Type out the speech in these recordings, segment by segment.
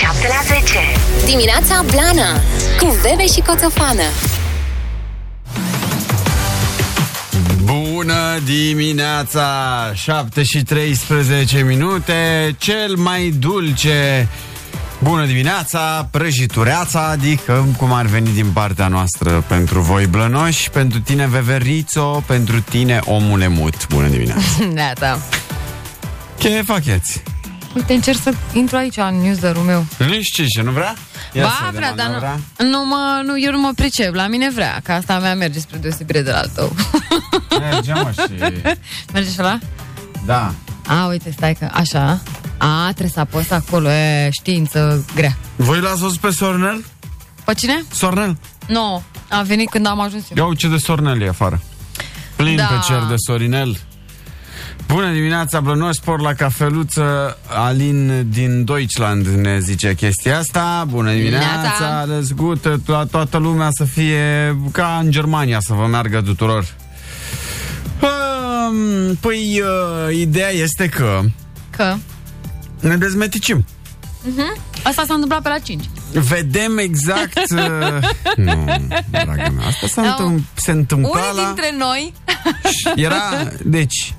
7 la 10. Dimineața Blana Cu Bebe și Coțofană Bună dimineața! 7 și 13 minute, cel mai dulce Bună dimineața, prăjitureața, adică cum ar veni din partea noastră pentru voi blănoși, pentru tine Veverițo, pentru tine omule mut. Bună dimineața! Da, da. Ce faceți? Uite, încerc să intru aici în newsletter-ul meu. Nu știu ce, nu vrea? Ia să ba, vedem, vrea, dar Ana, nu, vrea? nu, mă, nu, eu nu mă pricep. La mine vrea, că asta mea merge spre deosebire de la al tău. Merge, mă, și... merge și ăla? Da. A, uite, stai că, așa. A, trebuie să apăs acolo, e, știință grea. Voi l-ați văzut pe Sornel? Pe cine? Sornel? Nu, a venit când am ajuns eu. Ia ce de Sornel e afară. Plin Da. pe cer de Sorinel. Bună dimineața, Blănoș, spor la cafeluță. Alin din Deutschland ne zice chestia asta. Bună dimineața, Dimineața. răzgută to- toată lumea să fie ca în Germania, să vă meargă tuturor. Um, Păi, uh, ideea este că Că? ne dezmeticim. Asta s-a întâmplat pe la 5. Vedem exact... Uh, nu, dragă mea, asta s-a Nu. întâm- se întâmpla Unii la... dintre noi... Era, deci,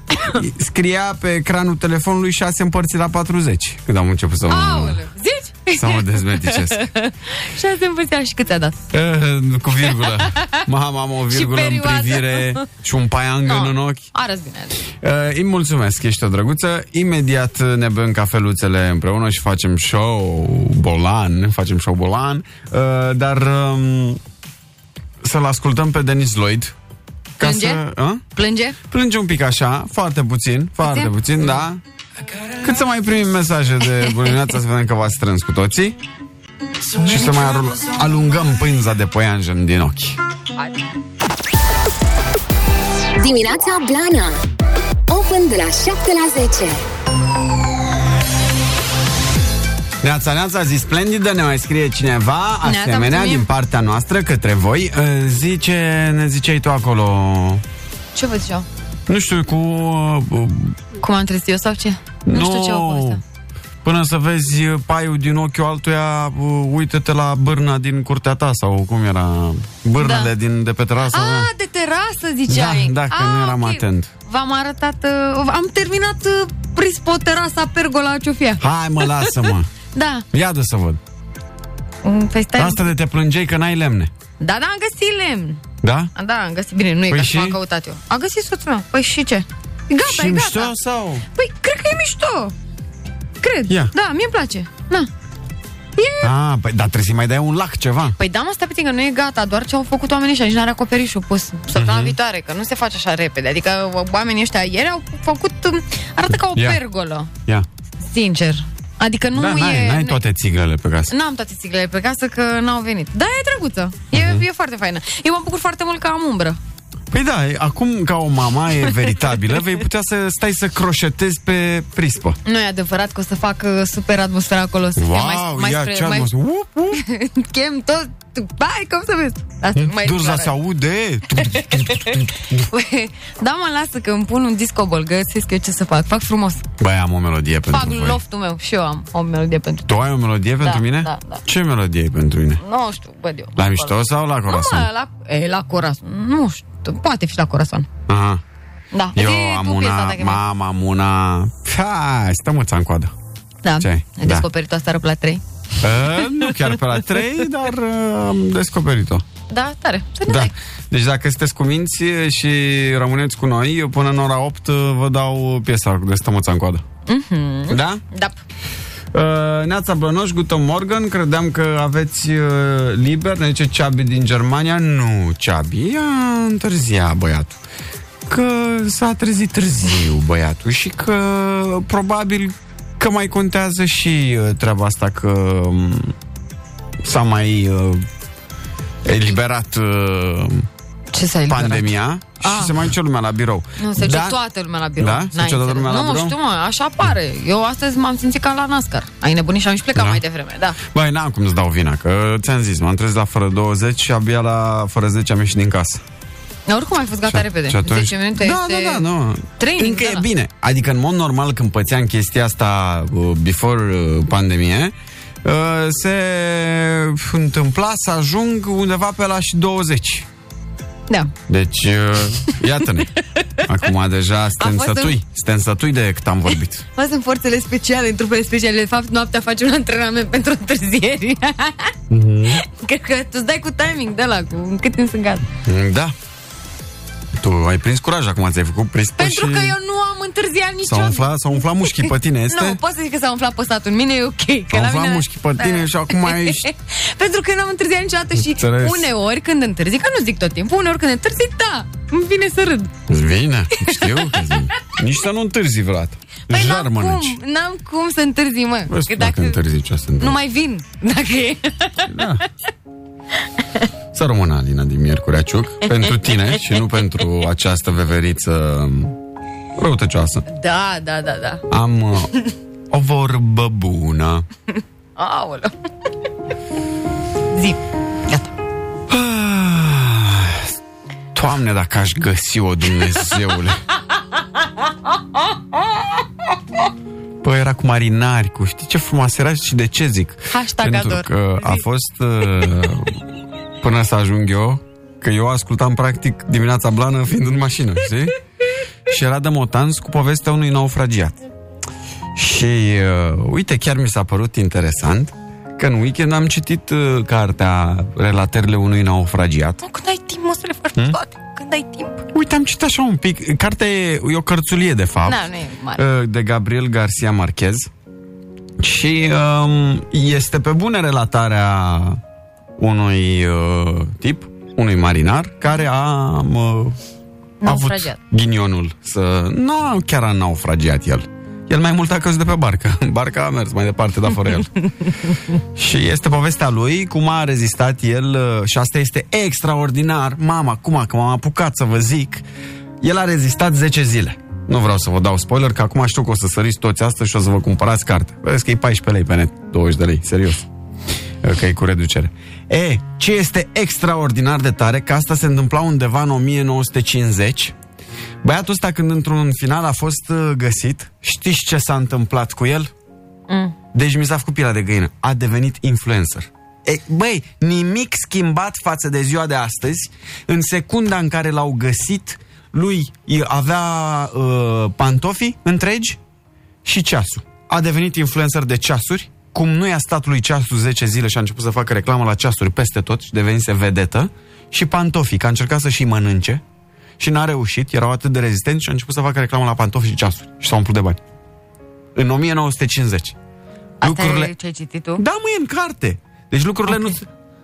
scria pe ecranul telefonului 6 împărțit la 40 când am început să mă, Aoleu, zici? Să mă dezmeticesc. Și azi învățea și cât ți-a dat? Eh, Cu virgulă. Mama, am o virgulă în perioadă. privire și un paiang No. în ochi. Arăți bine. Uh, îi mulțumesc, ești o drăguță. Imediat ne bem cafeluțele împreună și facem show bolan, facem show bolan, uh, dar um, să-l ascultăm pe Denis Lloyd. Ca Plânge? să, uh? Plânge? Plânge un pic așa, foarte puțin, foarte Puțin? puțin, da. Cât să mai primim mesaje de bună dimineața să vedem că v-ați strâns cu toții și să mai arul- alungăm pânza de păianjen din ochi. Dimineața Blana Open de la 7 la 10 Neața, neața, zi splendidă, ne mai scrie cineva Neața, asemenea mulțumim. din partea noastră către voi. Uh, Zice, ne ziceai tu acolo, Ce văd eu? nu știu, cu... uh, Cum am trezit eu sau ce? Nu, știu ce o poveste. Până să vezi paiul din ochiul altuia, uh, uită-te la bârna din curtea ta sau cum era, bârnele Da. din, de pe terasă. Ah, de terasă, ziceai. Da, da, că ah, nu eram ok. atent. V-am arătat, uh, am terminat uh, prispo terasa pergola ciofia. Hai mă, lasă-mă. Da. Ia de să văd. Mm, Păi stai. Asta de te plângeai că n-ai lemne. Da, da, am găsit lemn. Da? Da, am găsit. Bine, nu e Păi ca și și? m-am căutat eu. A găsit soțul meu. Păi și ce? E gata, și e mișto gata. sau? Păi, cred că e mișto. Cred. Ia. Da, mie îmi place. Da. Ah, păi, dar trebuie să mai dai un lac ceva. Păi da, mă, stai puțin, că nu e gata, doar ce au făcut oamenii ăștia, nici n-are acoperișul pus săptămâna Mhm. viitoare, că nu se face așa repede. Adică oamenii ăștia ieri au făcut, um, arată ca o Ia. pergolă, Ia. sincer. Adică nu da, e... n-ai, n-ai nu- toate țiglele pe casă. N-am toate țiglele pe casă că n-au venit. Da, e drăguță. E, Mhm. e foarte faină. Eu mă bucur foarte mult că am umbră. Păi da, e- acum ca o mama e veritabilă, vei putea să stai să croșetezi pe prispă. Nu e adevărat că o să fac uh, super atmosfera acolo să fie Wow, mai, mai ia spre, ce mai, atmosferă. Up, up. chem tot. Hai, cum să vezi? Asta nu mai Durza clară. se aude. Păi, Da, mă, lasă că îmi pun un disco ball, găsesc eu ce să fac. Fac frumos. Băi, am o melodie pentru Fac voi. loftul meu și eu am o melodie pentru Tu ai o melodie pentru mine? da, da. Ce melodie ai pentru mine? Nu știu, văd eu. La mișto sau la Nu, corazon? mă, la, e, la corazon. Nu știu, poate fi la corazon. Aha. Da. Eu Zi am tu piesa, una, dacă mai- mama am una... Hai, stă măța în coadă. Da. Ce ai? Ai Da. descoperit-o asta pe la 3? Uh, nu chiar pe la 3, dar uh, am descoperit-o. Da, tare. Să ne Da. dai. Deci dacă sunteți cuminți și rămâneți cu noi, eu până în ora 8 vă dau piesa de stămâța în coadă. Mhm. Da? Da. Uh, Neața Blănoș, Guten Morgen, credeam că aveți uh, liber, ne zice Ceabi din Germania. Nu, Ceabi, a întârzia băiatul. Că s-a trezit târziu băiatul și că probabil că mai contează și uh, treaba asta că um, s-a mai uh, eliberat uh, Ce s-a eliberat? pandemia și Ah. se mai duce lumea la birou. Nu, se duce toată lumea la birou. Da? Se N-ai duce toată înțeles. lumea la nu, birou? știu, mă, așa pare. Eu astăzi m-am simțit ca la NASCAR. Ai nebunit și am și plecat Da? mai devreme, da. Băi, n-am cum să dau vina, că ți-am zis, m-am trezit la fără 20 și abia la fără 10 am ieșit din casă. Dar oricum ai fost gata Și- repede. și atunci- 10 minute da, este... Da, da, nu. training, Încă da, e da. bine. Adică în mod normal când pățeam chestia asta uh, before uh, pandemie, uh, se întâmpla să ajung undeva pe la și 20. Da. Deci, uh, iată-ne. Acum deja suntem fost sătui. în- Suntem sătui de cât am vorbit. Asta sunt forțele speciale, în trupele speciale. De fapt, noaptea faci un antrenament pentru întârzieri. Mhm. Cred că tu îți dai cu timing de la cu în cât timp sunt gata. Da. Tu ai prins curaj acum, ți-ai făcut prispă Pentru și... că eu nu am întârziat S-au niciodată. umflat, s-au umflat mușchii pe tine, este? Nu, pot să zic că s-a umflat pe statul. În mine e ok. Că S-au la umflat mine... mușchii pe tine și acum ești- Pentru că n-am întârziat niciodată și Înțeles. uneori când întârzi, că nu zic tot timpul, uneori când întârzi, da, îmi vine să râd. Îți vine? Știu că zi. Nici să nu întârzi vreodată. Păi Jar n-am mănânci. cum, n-am cum să întârzi, mă. Vezi Că tu dacă întârzi ce se întâmplă. nu mai vin, dacă e. Da. Să rămână Alina din Miercurea Ciuc pentru tine și nu pentru această veveriță răutăcioasă. Da, da, da, da. Am uh, o vorbă bună. Aoleu. Zi. Gata. Doamne, dacă aș găsi o Dumnezeule. Păi era cu marinari, cu știi ce frumoasă era și de ce zic? Hashtag Pentru ador. că a Zi. fost uh, până să ajung eu, că eu ascultam practic dimineața blană fiind în mașină, știi? Și era de motans cu povestea unui naufragiat. Și uh, uite, chiar mi s-a părut interesant că în weekend am citit uh, cartea Relatările unui naufragiat Nu, când ai timp, mă să le faci Hmm? toate. Când ai timp. Uite, am citit așa un pic. Cartea e, e o cărțulie, de fapt. Da, nu e mare. uh, De Gabriel Garcia Marquez. Și um, este pe bună relatarea unui uh, tip, unui marinar, care a um, uh, avut Naufragiat. ghinionul să... Nu, chiar a naufragiat el. El mai mult a căzut de pe barcă. Barca a mers mai departe, dar fără el. și este povestea lui, cum a rezistat el uh, și asta este extraordinar. Mama, cum că m-am apucat să vă zic, el a rezistat 10 zile. Nu vreau să vă dau spoiler, că acum știu că o să săriți toți astăzi și o să vă cumpărați carte. Vedeți că e 14 lei pe net, 20 de lei, serios. Că e cu reducere. E, ce este extraordinar de tare, că asta se întâmpla undeva în 1950, Băiatul ăsta când într-un final a fost uh, găsit, știți ce s-a întâmplat cu el? Mm. Deci mi s-a făcut pielea de găină. A devenit influencer. E, băi, nimic schimbat față de ziua de astăzi. În secunda în care l-au găsit, lui i- avea uh, pantofii întregi și ceasul. A devenit influencer de ceasuri. Cum nu i-a stat lui ceasul 10 zile și a început să facă reclamă la ceasuri peste tot și devenise vedetă. Și pantofii, că a încercat să și mănânce și n-a reușit, erau atât de rezistenți și a început să facă reclamă la pantofi și ceasuri. Și s-au umplut de bani. În 1950. Asta e ce ai citit tu? Da, mă, e în carte. Deci lucrurile Ok. nu...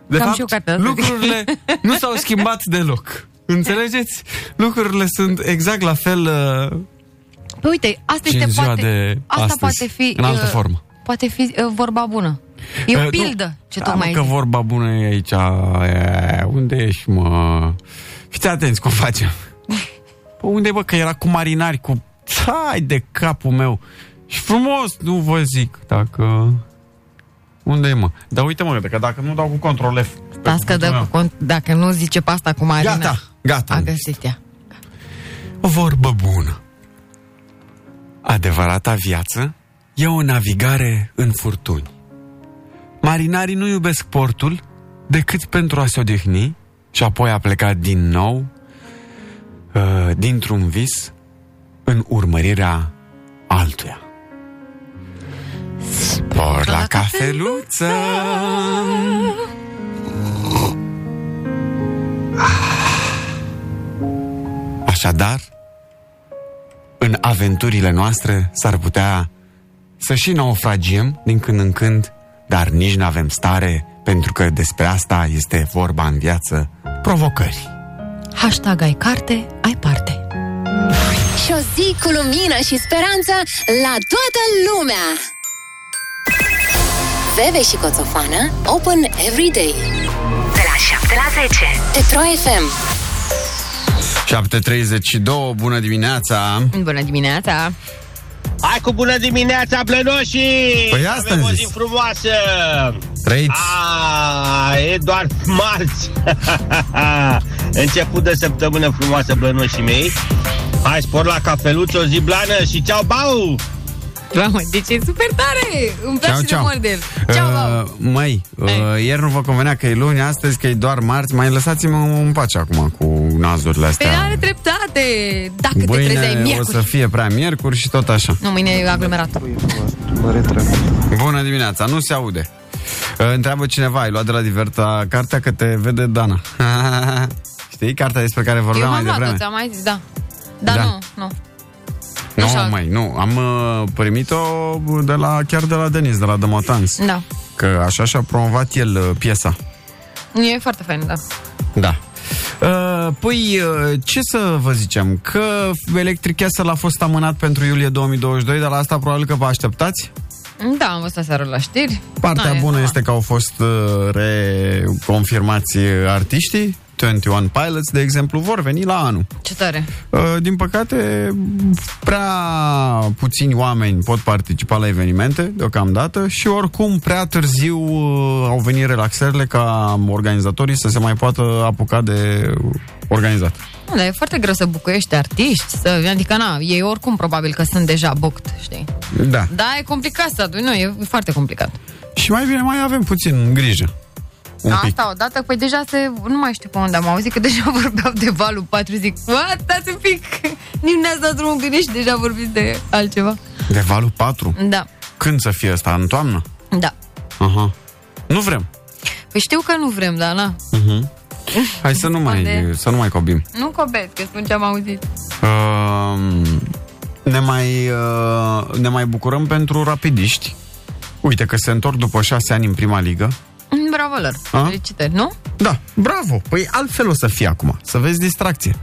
De Cam fapt, și eu cartea asta, zic. lucrurile nu s-au schimbat deloc. Înțelegeți? Lucrurile sunt exact la fel uh, Păi uite, asta și este în ziua poate, de asta astăzi, poate fi în altă uh, formă. Poate fi uh, vorba bună. E o Uh, nu. pildă ce Da, tocmai mă, ai că zis. vorba bună e aici. E, unde ești, mă? Fiți atenți cum facem. Pă, unde, bă, că era cu marinari, cu... Hai de capul meu. Și frumos, nu vă zic, dacă... Unde e, mă? Dar uite, mă, că dacă nu dau cu control F... pe Las că dă cuvântul cu cont, dacă nu zice pasta cu Marina. Gata, gata. A găsit ea. O vorbă bună. Adevărata viață e o navigare în furtuni. Marinarii nu iubesc portul decât pentru a se odihni și apoi a plecat din nou uh, dintr-un vis în urmărirea altuia. Spor la cafeluță! Așadar, în aventurile noastre s-ar putea să și naufragiem din când în când, dar nici nu avem stare, pentru că despre asta este vorba în viață, provocări. Hashtag ai carte, ai parte. Și o zi cu lumină și speranță la toată lumea! Veve și Coțofană Open Every Day De la 7 la 10. Petro FM 7.32, bună dimineața! Bună dimineața! Hai cu bună dimineața, blănoșii! Păi asta Avem am o zis. zi frumoasă! Trăiți! A, e doar marți! Început de săptămână frumoasă, blănoșii mei! Hai, spor la cafeluță, o zi blană și ceau, bau! Mamă, deci e super tare! Îmi place Ceau, de ceau. mor de el. Ceau, Uh, uh, măi, uh, Hai. ieri nu vă convenea că e luni, astăzi că e doar marți, mai lăsați-mă în pace acum cu nazurile Pe astea. are dreptate! Dacă te trezeai Mâine o miercuri. să fie prea miercuri și tot așa. Nu, mâine e aglomerat. Bună dimineața, nu se aude. Uh, Întreabă cineva, ai luat de la Diverta cartea că te vede Dana. Știi, cartea despre care Eu vorbeam mai m-am luat-o, devreme. ți-am mai zis, da. Da, Da. nu, nu. Nu, Așa. mai, nu. Am uh, primit-o de la, chiar de la Denis, de la The Motans. Da. Că așa și-a promovat el uh, piesa. E foarte fain, da. Da. Uh, păi, uh, ce să vă zicem? Că Electric Castle a fost amânat pentru iulie 2022, dar la asta probabil că vă așteptați. Da, am văzut aseară la știri. Partea Da, e bună normal. este că au fost uh, reconfirmați uh, artiștii. 21 Pilots, de exemplu, vor veni la anul. Ce tare. Uh, Din păcate, prea puțini oameni pot participa la evenimente deocamdată și oricum prea târziu uh, au venit relaxările ca organizatorii să se mai poată apuca de organizat. Nu, dar e foarte greu să bucuiești artiști, să, adică na, ei oricum probabil că sunt deja booked, știi? Da. Da, e complicat să aduni, nu, e foarte complicat. Și mai bine mai avem puțin grijă. Un pic. Asta odată, păi deja se, nu mai știu pe unde am auzit că deja vorbeau de valul 4, zic, what, stați un pic, nici nu ne-ați dat drumul bine și deja vorbiți de altceva. De valul 4. Da, Când să fie asta? În toamnă? da. Aha. Nu vrem. Păi știu că nu vrem, dar na, Hai să nu mai, Unde? să nu mai cobim. nu cobet, că spun ce am auzit. Uh, ne, mai, uh, ne mai bucurăm pentru rapidiști. Uite că se întorc după șase ani în prima ligă. Mm, Bravo lor, A? felicitări, nu? Da, bravo! Păi altfel o să fie acum. Să vezi distracție.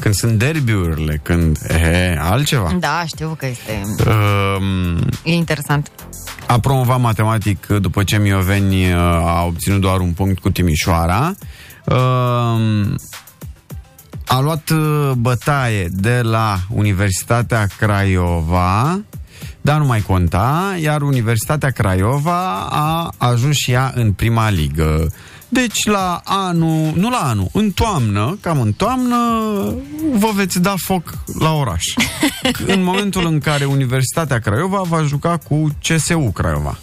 Când sunt derbiurile, când... E, altceva. Da, știu că este, Uh, e interesant. a promovat matematic după ce Mioveni uh, a obținut doar un punct cu Timișoara. Uh, a luat uh, bătaie de la Universitatea Craiova, dar nu mai conta, iar Universitatea Craiova a ajuns și ea în prima ligă. Deci la anul, nu la anul, în toamnă, cam în toamnă, vă veți da foc la oraș. în momentul în care Universitatea Craiova va juca cu CSU Craiova.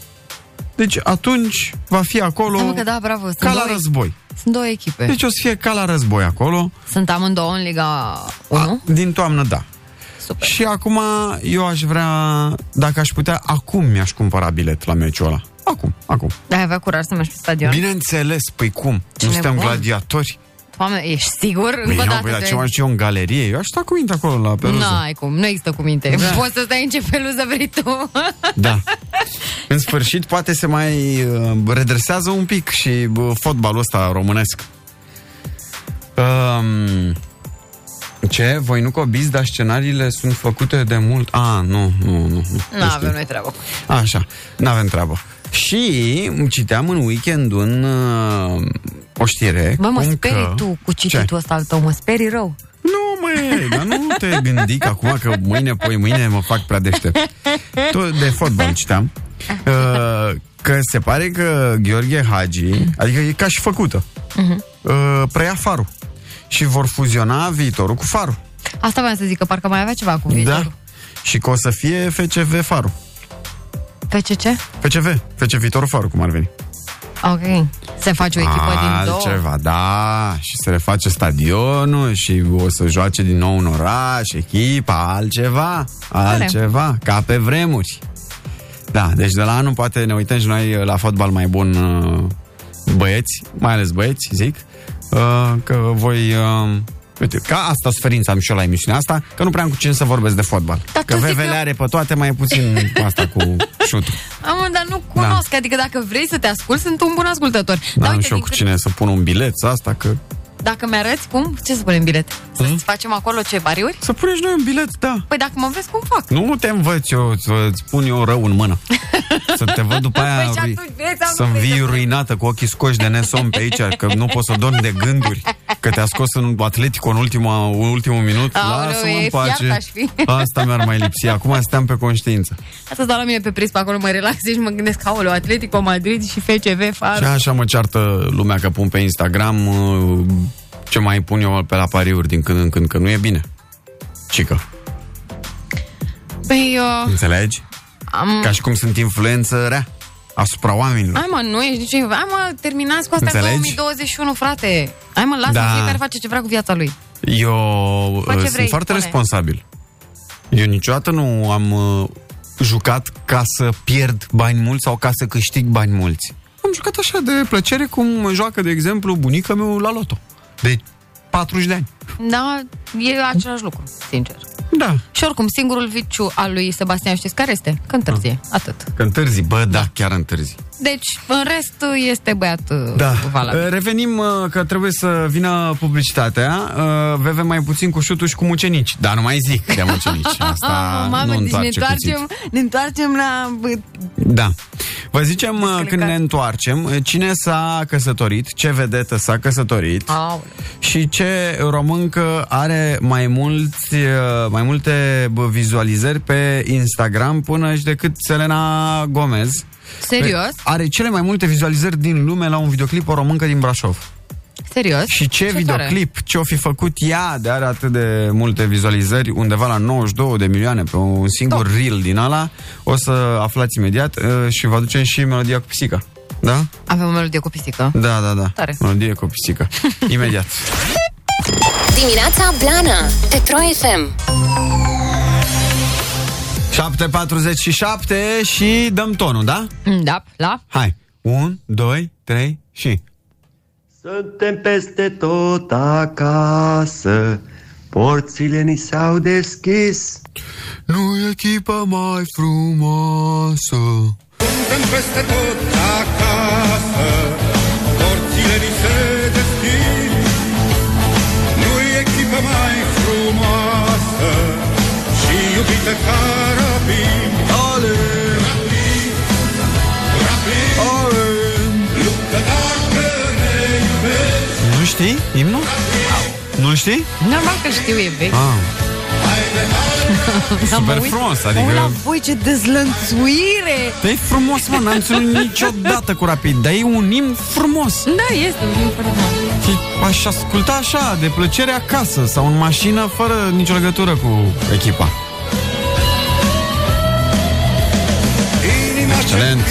Deci atunci va fi acolo Hai mă că da, bravo, sunt ca la două, război. sunt două echipe. Deci o să fie ca la război acolo. Sunt amândouă în Liga 1. A, din toamnă, da. Super. Și acum eu aș vrea, dacă aș putea, acum mi-aș cumpăra bilet la meciul ăla. Acum, acum. Ai avea curaj să mergi pe stadion? Bineînțeles, păi cum? Ce nu suntem nebun. gladiatori? Doamne, ești sigur? Păi, Încă o eu, dată păi, la te- ce m-aș eu în galerie? Eu aș sta cu minte acolo la peruză. N-ai cum, nu există cuvinte. Da. Poți să stai în ce peluză vrei tu. Da. În sfârșit, poate se mai uh, redresează un pic și uh, fotbalul ăsta românesc. Um, ce? Voi nu cobiți, dar scenariile sunt făcute de mult? A, nu, nu, nu. Nu, Nu Nu știu. avem noi treabă. Așa, n-avem treabă. Și citeam în weekend un, uh, o știre Bă, mă cum sperii că... tu cu cititul ăsta al tău, mă sperii rău. Nu, mă, dar nu te gândi că acum că mâine, poi mâine mă fac prea deștept. Tu de fotbal citeam uh, că se pare că Gheorghe Hagi, adică e ca și făcută, uh, preia farul. Și vor fuziona viitorul cu farul. Asta vreau să zic, că parcă mai avea ceva cu viitorul. Da. Și că o să fie FCV farul. Pe ce ce? FCV, FC viitorul farul, cum ar veni. Ok. Se face o echipă din două. Altceva, da, și se reface stadionul și o să joace din nou în oraș, echipa, altceva, altceva, ca pe vremuri. Da, deci de la anul poate ne uităm și noi la fotbal mai bun uh, băieți, mai ales băieți, zic, uh, că voi... uh, Uite, ca asta sferința am și eu la emisiunea asta, că nu prea am cu cine să vorbesc de fotbal. Dar că tu zici VVL că- are pe toate, mai puțin cu asta cu șutul. Am, dar nu cunosc, adică dacă vrei să te ascult, sunt un bun ascultător. Dar N-am uite, și eu din cu cât- cine să pun un bilet, asta că... Dacă mi-arăți cum, ce să punem bilet? Să-ți facem acolo ce bariuri? Să puneți noi un bilet, da. Păi dacă mă vezi cum fac. Nu te învăț eu, să-ți pun eu rău în mână. Să te văd după aia Păi și rui- atunci vezi sau nu să-mi vrei vii să- ruinată cu ochii scoși de nesom pe aici, că nu poți să dormi de gânduri, că te-a scos în Atletico în ultima, în ultimul minut. Aoleu, Lasă-mă e în pace. fiart aș fi. Asta mi-ar mai lipsi. Acum stăm pe conștiință. Asta stau la mine pe pris pe acolo, mă relaxez și mă gândesc, aoleu, Atletico Madrid și FCV, far. Și așa mă ceartă lumea că pun pe Instagram uh, ce mai pun eu pe la pariuri din când în când, că nu e bine. Cică, Păi, uh, înțelegi? Am... Ca și cum sunt influență rea asupra oamenilor. Hai mă, nu ești nicio... Hai mă, terminați cu asta în Înțelegi? 2021, frate. Hai mă, lasă Da. fiecare face ce vrea cu viața lui. Eu Fă ce uh, vrei, sunt foarte spune. responsabil. Eu niciodată nu am uh, jucat ca să pierd bani mulți sau ca să câștig bani mulți. Am jucat așa de plăcere cum joacă, de exemplu, bunica meu la loto. De 40 de ani. Da, e același lucru, sincer. Da. Și oricum, singurul viciu al lui Sebastian știți care este? Că întârzie, atât. Că întârzi, bă, da, chiar întârzi. Deci, în rest, este băiat Da. uh, valabil. Uh, Revenim uh, că trebuie să vină publicitatea. Uh, Veve mai puțin cu șuturi și cu mucenici. Dar nu mai zic de mucenici. Asta Ah, mamă, nu deci ne întoarce întoarcem, cuțit. ne întoarcem la... bă, Da. Vă zicem uh, Descălecat. când ne întoarcem uh, cine s-a căsătorit, ce vedetă s-a căsătorit Aoleu. și ce româncă are mai, mulți, uh, mai multe bă, vizualizări pe Instagram până și decât Selena Gomez. Serios? Are cele mai multe vizualizări din lume la un videoclip o româncă din Brașov. Serios? Și ce, Ce videoclip, ce o fi făcut ea de are atât de multe vizualizări, undeva la 92 de milioane pe un singur reel din ala, o să aflați imediat uh, și vă aducem și melodia cu pisica. Da? Avem o melodie cu pisică. Da, da, da. Tare. Melodie cu pisica. Imediat. Dimineața Blana Pe Pro FM 7.47 și dăm tonul, da? Da, la? Hai. 1, 2, 3 și... Suntem peste tot acasă, porțile ni s-au deschis. Nu e echipa mai frumoasă Suntem peste tot acasă, porțile ni se deschid. Nu-i echipă mai frumoasă și iubită ca știi imnul? Nu știi? Normal că știu, e vechi. Ah, Dar mă super uit- frumos, mă adică... uit la voi ce dezlănțuire! Dar e frumos, mă, n-am ținut niciodată cu rapid, dar e un imn frumos. Da, este un frumos. Și aș asculta așa, de plăcere acasă sau în mașină, fără nicio legătură cu echipa. inima ce Excelent.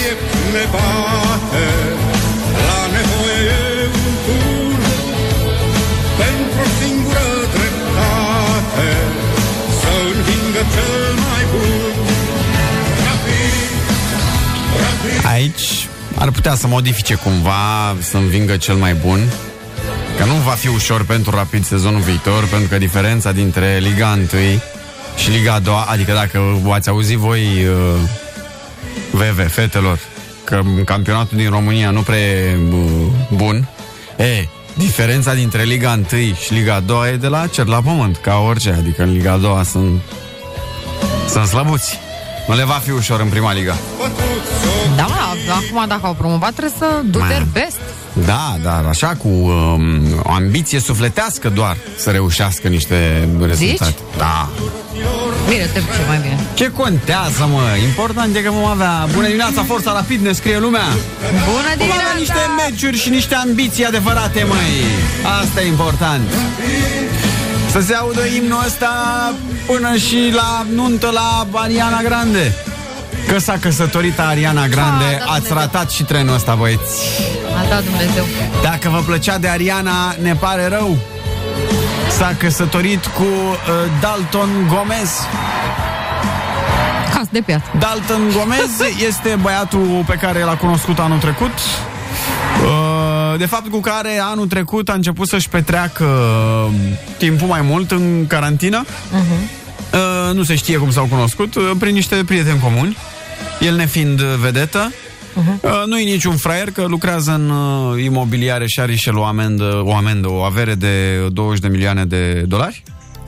Aici ar putea să modifice cumva, să învingă cel mai bun. Că nu va fi ușor pentru Rapid sezonul viitor, pentru că diferența dintre Liga 1 și Liga a doua, adică dacă ați auzit voi uh, VV, fetelor, că campionatul din România nu prea e uh, bun, e, diferența dintre Liga 1 și Liga a doua e de la cer la pământ, ca orice, adică în Liga a doua sunt, sunt slăbuți. Nu le va fi ușor în prima liga. Da, acum dacă au promovat trebuie să do Man. their best. Da, dar așa cu um, o ambiție sufletească doar să reușească niște rezultate. Zici? Da. Bine, te ce mai bine. Ce contează, mă? Important e că vom avea Bună dimineața, Forța Rapid, ne scrie lumea Bună Vom avea dimineața! niște meciuri și niște ambiții adevărate, măi Asta e important Să se audă imnul ăsta până și la nuntă la Ariana Grande Că s-a căsătorit Ariana Grande, Ah, da, ați Dumnezeu. ratat și trenul ăsta, băieți A dat Dumnezeu. Dacă vă plăcea de Ariana, ne pare rău. S-a căsătorit cu uh, Dalton Gomez. Cas de piatră. Dalton Gomez este băiatul pe care l-a cunoscut anul trecut. Uh, De fapt, cu care anul trecut a început să-și petreacă uh, timpul mai mult în carantină. Uh, Nu se știe cum s-au cunoscut, uh, prin niște prieteni comuni. El nefiind uh, vedetă. Uh, nu e niciun fraier că lucrează în uh, imobiliare și are și el o amendă, o amendă, o avere de 20 de milioane de dolari.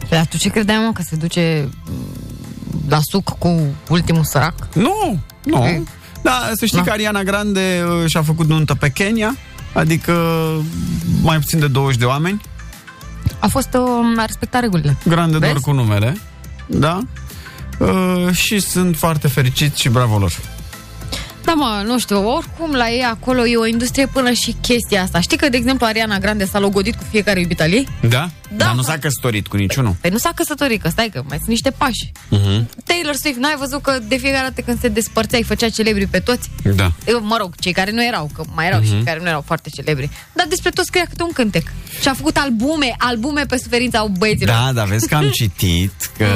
Dar tu ce credeai, mă, că se duce mm, la suc cu ultimul sărac? Nu, nu. Mm. Da, să știi Da. că Ariana Grande uh, și-a făcut nuntă pe Kenya, adică mai puțin de 20 de oameni, A fost uh, a respectat regulile. grande doar Vezi? cu numele, da? Uh, și sunt foarte fericiți și bravo lor. Da, mă, nu știu, oricum la ei acolo e o industrie până și chestia asta. Știi că, de exemplu, Ariana Grande s-a logodit cu fiecare iubit al ei? Da? Da. Dar nu s-a căsătorit cu niciunul. Păi nu s-a căsătorit, că stai că mai sunt niște pași. Mhm. Taylor Swift, n-ai văzut că de fiecare dată când se despărțea îi făcea celebri pe toți? Da. Eu, mă rog, cei care nu erau, că mai erau Mhm. și cei care nu erau foarte celebri. Dar despre toți scria câte un cântec. Și a făcut albume, albume pe suferința au băieților. Da, dar vezi că am citit că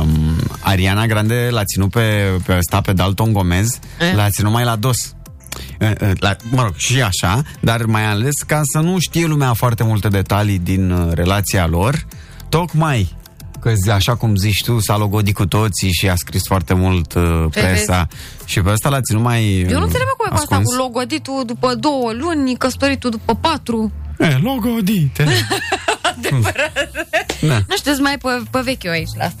um, Ariana Grande l-a ținut pe, pe ăsta, pe Dalton Gomez, Eh? l-a ținut mai la dos. Eh, eh, La, mă rog, și așa, dar mai ales ca să nu știe lumea foarte multe detalii din uh, relația lor, tocmai că zi- așa cum zici tu, s-a logodit cu toții și a scris foarte mult uh, Ce presa și pe ăsta l-a ținut mai Eu nu înțeleg cum e cu asta ascuns. cu logoditul după două luni, căsătoritul după patru. Eh, logodite. da, Nu știu, sunt mai pe, pe vechi eu aici la asta.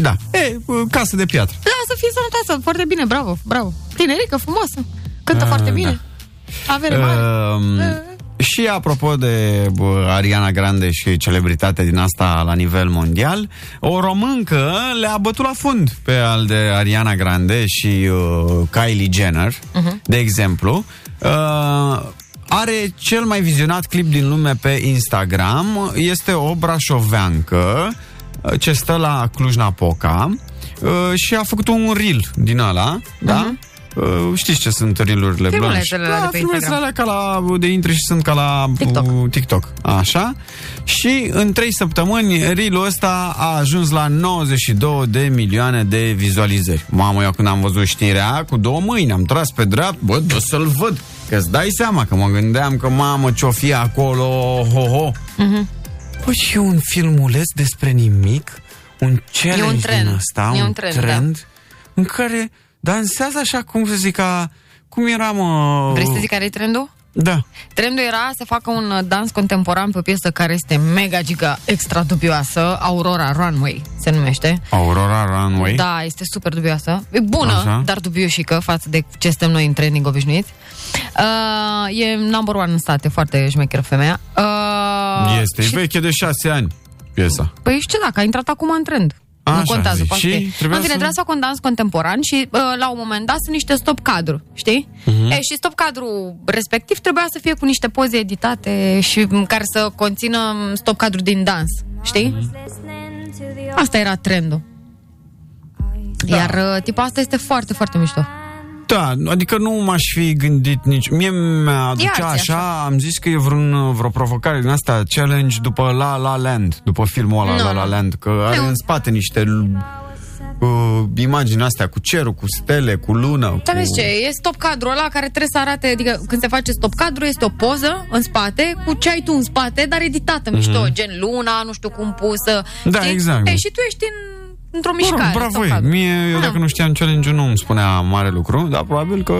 Da. E, uh, casă de piatră. Da, să fie sănătoasă, foarte bine, bravo, bravo. Tinerică, frumoasă, cântă Ah, foarte bine. Avere mare. Um, și apropo de bă, Ariana Grande și celebritate din asta la nivel mondial, o româncă le-a bătut la fund pe al de Ariana Grande și uh, Kylie Jenner, Mhm. de exemplu. Uh, are cel mai vizionat clip din lume pe Instagram. Este o brașoveancă uh, ce stă la Cluj-Napoca uh, și a făcut un reel din ăla, da? Uh, știți ce sunt reelurile blonde? Filmulețele alea de Da, pe filmulețele Instagram. alea ca la, de intri și sunt ca la TikTok. uh, TikTok. Așa. Și în 3 săptămâni reel ăsta a ajuns la 92 de milioane de vizualizări. Mamă, eu când am văzut știrea, cu două mâini am tras pe drept, bă, dă să-l văd. Că îți dai seama că mă gândeam că mamă ce-o fi acolo, ho-ho. Mhm. Bă, și un filmuleț despre nimic, un challenge E un trend. din ăsta, E un, un trend, da. trend în care dansează așa, cum să zic, ca, cum era, mă... Vrei să zic care e trendul? Da. Trendul era să facă un uh, dans contemporan pe o piesă care este mega giga extra dubioasă, Aurora Runway se numește. Aurora Runway. Da, este super dubioasă. E bună, Așa. dar dubioșică față de ce suntem noi în trending obișnuiți. Uh, e number one în state, foarte șmecheră femeia. Uh, Este și, veche de șase ani piesa. Păi știu dacă a intrat acum în trend. Așa, nu contează, zici. poate Și fi. trebuia În fine, să- trebuia să facă un dans contemporan și uh, la un moment dat sunt niște stop cadru, știi? Mhm. E, și stop cadru respectiv trebuia să fie cu niște poze editate și m, care să conțină m, stop cadru din dans, știi? Mhm. Asta era trendul. Da. Iar uh, tipul asta este foarte, foarte mișto. Da, adică nu m-aș fi gândit nici... Mie mi-aducea Ia-ți așa, așa. am zis că e vreun, vreo provocare din asta, challenge după La La Land, după filmul ăla Nu, La La nu. Land, că are Nu. în spate niște uh, imagini astea cu cerul, cu stele, cu lună. Dar cu... vezi ce, e stop cadru ăla care trebuie să arate, adică când se face stop cadru este o poză în spate cu ce ai tu în spate, dar editată mișto, gen luna, nu știu cum pusă. Mhm. Da, exact. E, și tu ești în, într-o Mă rog, mișcare. bravo stop ei. cadru. Mie, eu Da. dacă nu știam challenge nu îmi spunea mare lucru, dar probabil că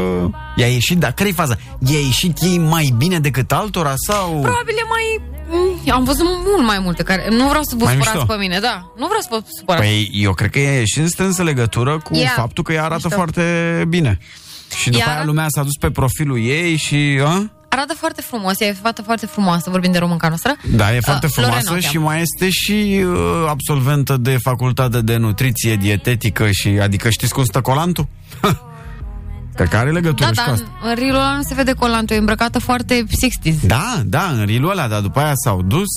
i-a ieșit, dar care-i faza? I-a ieșit ei mai bine decât altora sau... Probabil e mai... Mm, Am văzut mult mai multe care... Nu vreau să vă Mai supărați mișto. pe mine, da. Nu vreau să vă supărați. Păi eu cred că e și în strânsă legătură cu Ia, faptul că ea arată mișto. foarte bine. Și după Ea aia lumea s-a dus pe profilul ei și... A? Arată foarte frumos, e fată foarte frumoasă, vorbim de românca noastră. Da, e foarte Uh, Lorena frumoasă o și cheamă. mai este și uh, absolventă de facultate de nutriție dietetică și adică știți cum stă colantul? Cred că are legătură Da, și cu dar asta. în, în rilul ăla nu se vede colantul, e îmbrăcată foarte 60s. Da, da, în rilul ăla, dar după aia s-au dus,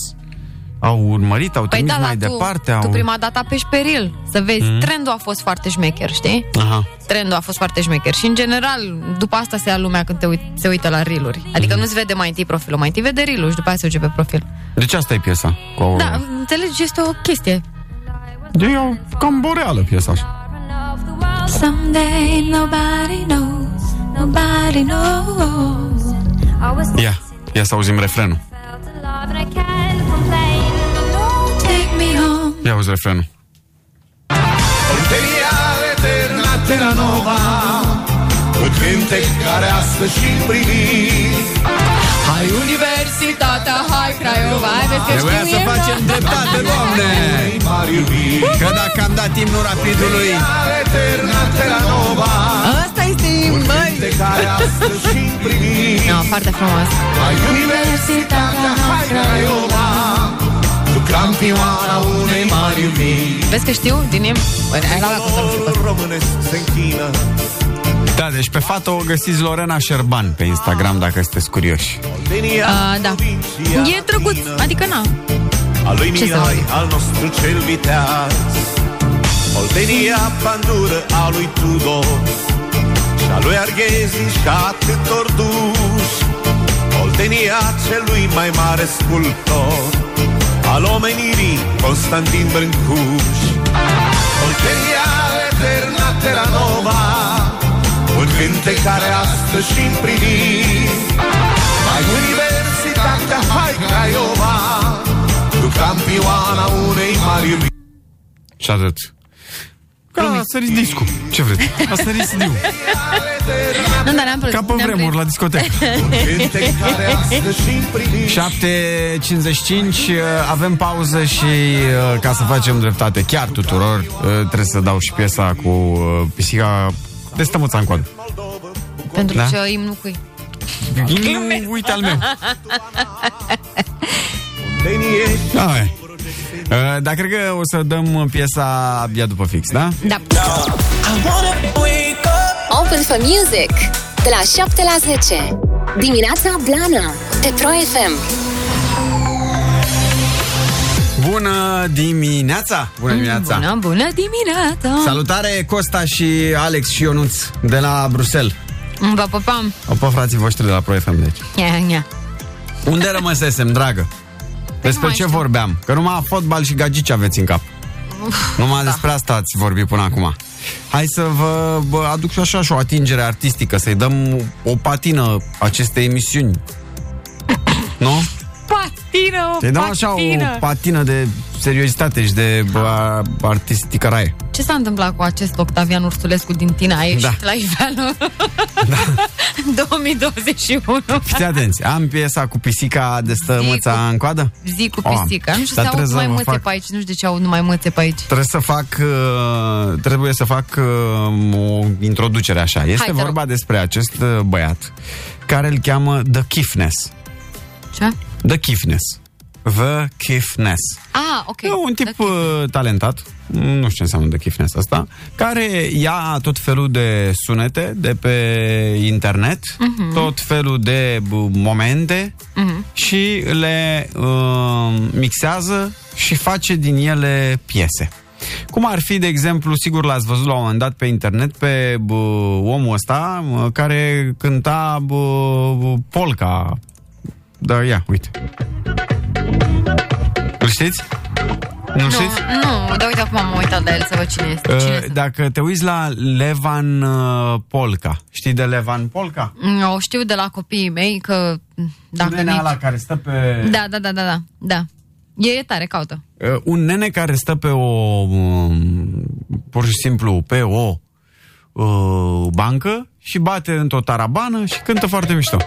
au urmărit, au Păi trimis da, mai dar tu, departe, tu au... prima dată apeși pe reel, să vezi. Mhm. Trendul a fost foarte șmecher, știi? Aha. Trendul a fost foarte șmecher și, în general, după asta se ia lumea când te uit, se uită la reel-uri. Adică Mhm. nu-ți vede mai întâi profilul, mai întâi vede reel și după aia se duce pe profil. Deci asta e piesa cu Aurora. Da, înțelegi, este o chestie. E o cam boreală piesa așa. Someday nobody knows, nobody knows. Ia, ia să auzim refrenul. Take me home. Ia auzi refrenul. Imperial eterna terra nova Cu cântec care astăzi și primit Hai Universitatea, hai Craiova, hai vezi că Trebuia știu să eu, facem da. dreptate, doamne! Mari iubiri Că dacă am dat imnul rapidului... Imperial eterna terra nova Asta este, măi! Cântec care astăzi și primit No, foarte frumos. Hai Universitatea, hai Craiova Tu campioana unei mari iubiri Vezi că știu din im? Băi, ai la cum să nu știu pe asta. românesc se închină Da, deci pe fată o găsiți Lorena Șerban pe Instagram dacă sunteți curioși. Uh, da. E drăguț, adică na. Al lui Ce să Mihai, vorbim? al nostru cel viteaz Oltenia bandură a lui Tudor Și a lui Arghezi și atâtor duși Oltenia celui mai mare sculptor Al omenirii Constantin Brâncuș Oltenia eterna terra nova Un cântec care astăzi și împlini Mai Universitatea Hai Craiova Tu campioana unei mari Și atât. Ca a sărit discu. Ce vreți? A sărit CD-ul. Nu, dar n-am plăcut. Ca pe n-am vremuri la discotecă. cântec care astăzi și împlini 7.55 Avem pauză și uh, Ca să facem dreptate chiar tuturor uh, Trebuie să dau și piesa cu uh, Pisica de stămâța în coadă Pentru Da? ce imnul cui? Nu, Uite al meu Oltenie da, e. Uh, Dar cred că o să dăm piesa abia după fix, da? Da. Open for Music de la 7 la 10. Dimineața Blana pe Pro FM. Bună dimineața! Bună dimineața! Bună, bună dimineața! Salutare Costa și Alex și Ionuț de la Bruxelles Vă pupam. Opa frații voștri de la Pro FM deci. Ia, ia. Unde rămăsesem, dragă? Despre mai ce știu. vorbeam? Că numai fotbal și gagici aveți în cap. Numai da. despre asta ați vorbit până acum. Hai să vă, vă aduc și așa și o atingere artistică, să-i dăm o patină acestei emisiuni. nu? Patină, o Să-i dăm așa o patină. patină de seriozitate și de bă, artistică raie. Ce s-a întâmplat cu acest Octavian Ursulescu din Tina? A ieșit Da. la iveală? Da. 2021. Fiți atenți, am piesa cu pisica de stă Zi măța cu- în coadă? Zi cu Oh, pisica. Nu știu, dar se aud trebuie să numai vă mățe fac- pe aici. Nu știu de ce aud numai mățe pe aici. Trebuie să fac uh, Trebuie să fac uh, O introducere așa Este Hai, te vorba despre acest uh, băiat Care îl cheamă The Kiffness Ce? The Kiffness The Kiffness Ah, ok. E un tip Da, uh, talentat Nu știu ce înseamnă The Kiffness asta Care ia tot felul de sunete De pe internet Mhm. Tot felul de uh, momente Și le uh, mixează Și face din ele piese cum ar fi, de exemplu, sigur l-ați văzut la un moment dat pe internet pe bă, omul ăsta bă, care cânta bă, polca. Da, ia, uite. Îl știți? Nu Nu, știți? nu, dar uite acum am uitat la el să văd cine este. Cine Uh, este? dacă te uiți la Levan uh, Polca, știi de Levan Polca? Mm, O știu de la copiii mei că dacă Nenea nici... ăla care stă pe... Da, da, da, da, da, da. E tare, caută. Uh, un nene care stă pe o... Um, pur și simplu pe o uh, bancă și bate într-o tarabană și cântă foarte mișto.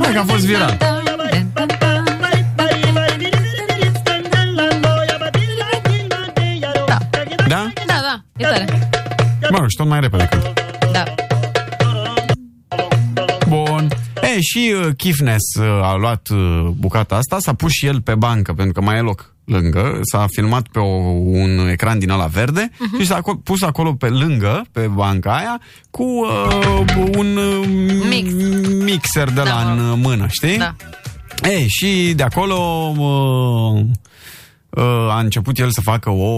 Hai că a fost viral. Mă rog, și tot mai repede cântă. Da. Bun. E, și uh, Kifnes uh, a luat uh, bucata asta, s-a pus și el pe bancă, pentru că mai e loc lângă, s-a filmat pe o, un ecran din ăla verde uh-huh. și s-a aco- pus acolo pe lângă, pe banca aia, cu uh, un uh, Mix. mixer de Da, la mă în rog. mână, știi? Da. Ei, și de acolo uh, uh, a început el să facă o,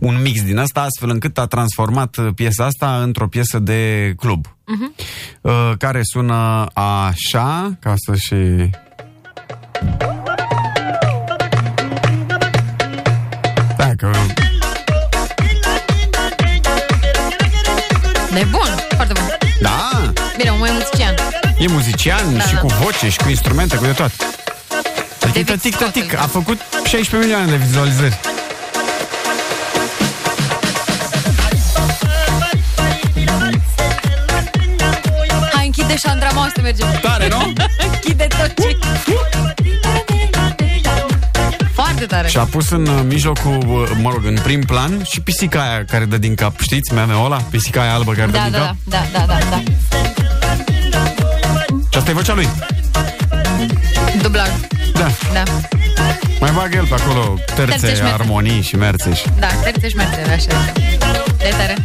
un mix din asta, astfel încât a transformat piesa asta într-o piesă de club. Uh-huh. Uh, care sună așa, ca să și... Da, că... De bun, foarte bun. Da, Bine, omul e muzician. e muzician Da, și da. cu voce și cu instrumente, cu de toate. David Tic, tic, Scott, tic, îl a făcut 16 milioane de vizualizări. Hai, închide șandrama, o să mergem. Tare, nu? închide tot ce... Foarte tare. Și a pus în uh, mijlocul, uh, mă rog, în prim plan și pisica aia care dă din cap. Știți, mea ăla? Pisica aia albă care dă Da, din da, cap. da, da, da, da, da. Și asta e vocea lui. Dublaj. Da. Da, Mai bagă el pe acolo Terțe și terțe, merțe. armonii și merțe și... da, terțe și merțe, așa. De tare.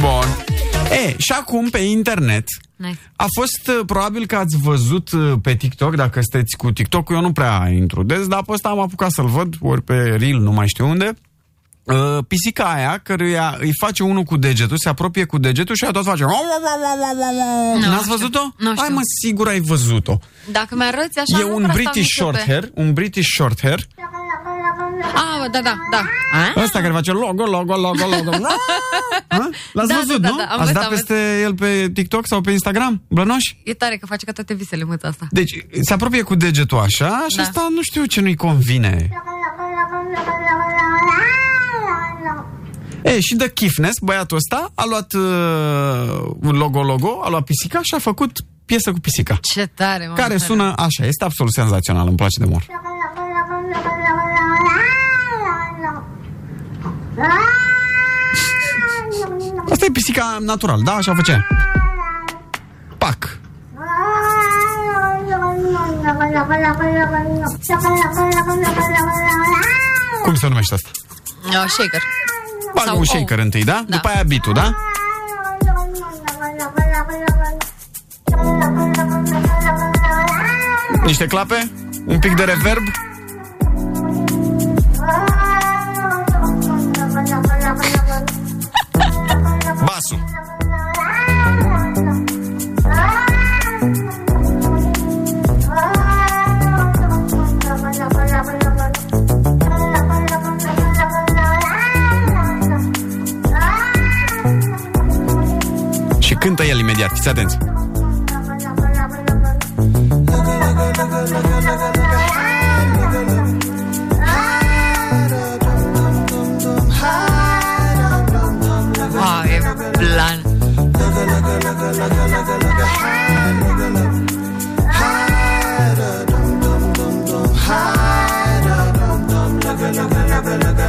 Bun. E, și acum pe internet Nice. a fost, uh, probabil că ați văzut uh, pe TikTok, dacă sunteți cu TikTok, eu nu prea intru des, dar pe ăsta am apucat să-l văd, ori pe Reel, nu mai știu unde. Uh, pisica aia, căruia îi face unul cu degetul, se apropie cu degetul și ea tot face... N-ați știu. văzăto? Nu știu. Hai mă, sigur ai văzut-o. Dacă mi-arăți așa, e nu un prea stau British mișto short pe- hair, un British short hair, Ah, da, da, da. A? ăsta care face logo, logo, logo, logo. Ha? L-ați Da, văzut, da, nu? da, da, am Ați văzut, dat am peste el pe TikTok sau pe Instagram? Blănoși? E tare că face ca toate visele mâța asta. Deci, se apropie cu degetul așa și Da. asta nu știu ce nu-i convine. E, și de Kifnes, băiatul ăsta, a luat uh, logo-logo, a luat pisica și a făcut piesă cu pisica. Ce tare, mă. Care sună așa, este absolut senzațional, îmi place de mor. Asta e pisica natural, da? Așa făcea. Pac. Cum se numește asta? Oh, shaker. Bagă Sau un o. shaker întâi, da? Da. După aia bitul, da? Niște clape? Un pic de reverb? Imediat, fiți atenți. Ah, e plan.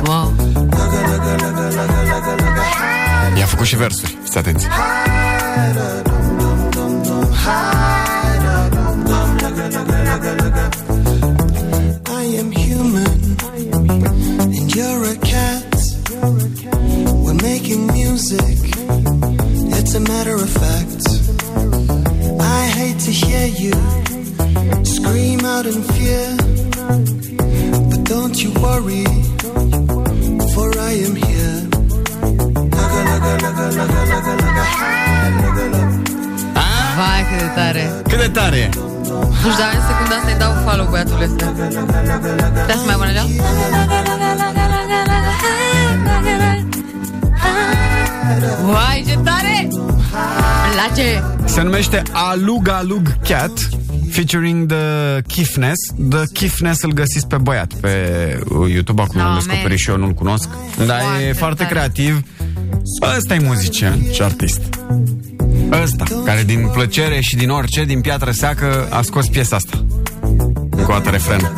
Wow. I-a făcut și versuri, fiți atenți. You scream out in fear, but don't you worry, for I am here. Vai, cât de tare. Cât de tare e? Nu știu, dar în secunda asta îi dau follow băiatul ăsta. Putea să mai bună așa? Vai, ce tare! Îmi place! Se numește Alug Alug Cat featuring The Kifness. The Kifness îl găsiți pe băiat pe uh, YouTube, acum No, am descoperit man. și eu, nu-l cunosc. Dar e Foarte foarte tare. creativ. Ăsta e muzician și artist. Ăsta, care din plăcere și din orice, din piatră seacă, a scos piesa asta. Încă o dată refren.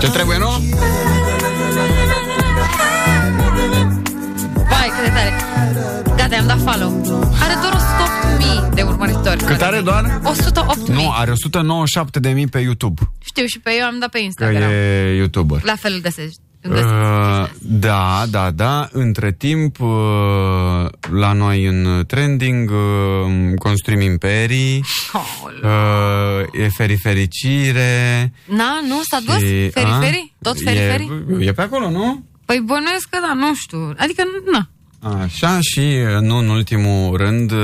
Ce trebuie, nu? Gata, i-am dat follow. Are doar 108.000 de urmăritori. Cât are doar? 108.000. Nu, are 197.000 pe YouTube. Știu și pe eu am dat pe Că Instagram. e YouTuber. La fel îl găsești. Îl găsești. Uh, da, da, da. Între timp, uh, la noi în trending, uh, construim imperii, Aoleu. uh, e ferifericire. Na, nu, s-a dus? și- Feriferi? a? Tot feriferi? E, e pe acolo, nu? Păi bănuiesc că da, nu știu. Adică, na. Așa și, nu în ultimul rând, uh,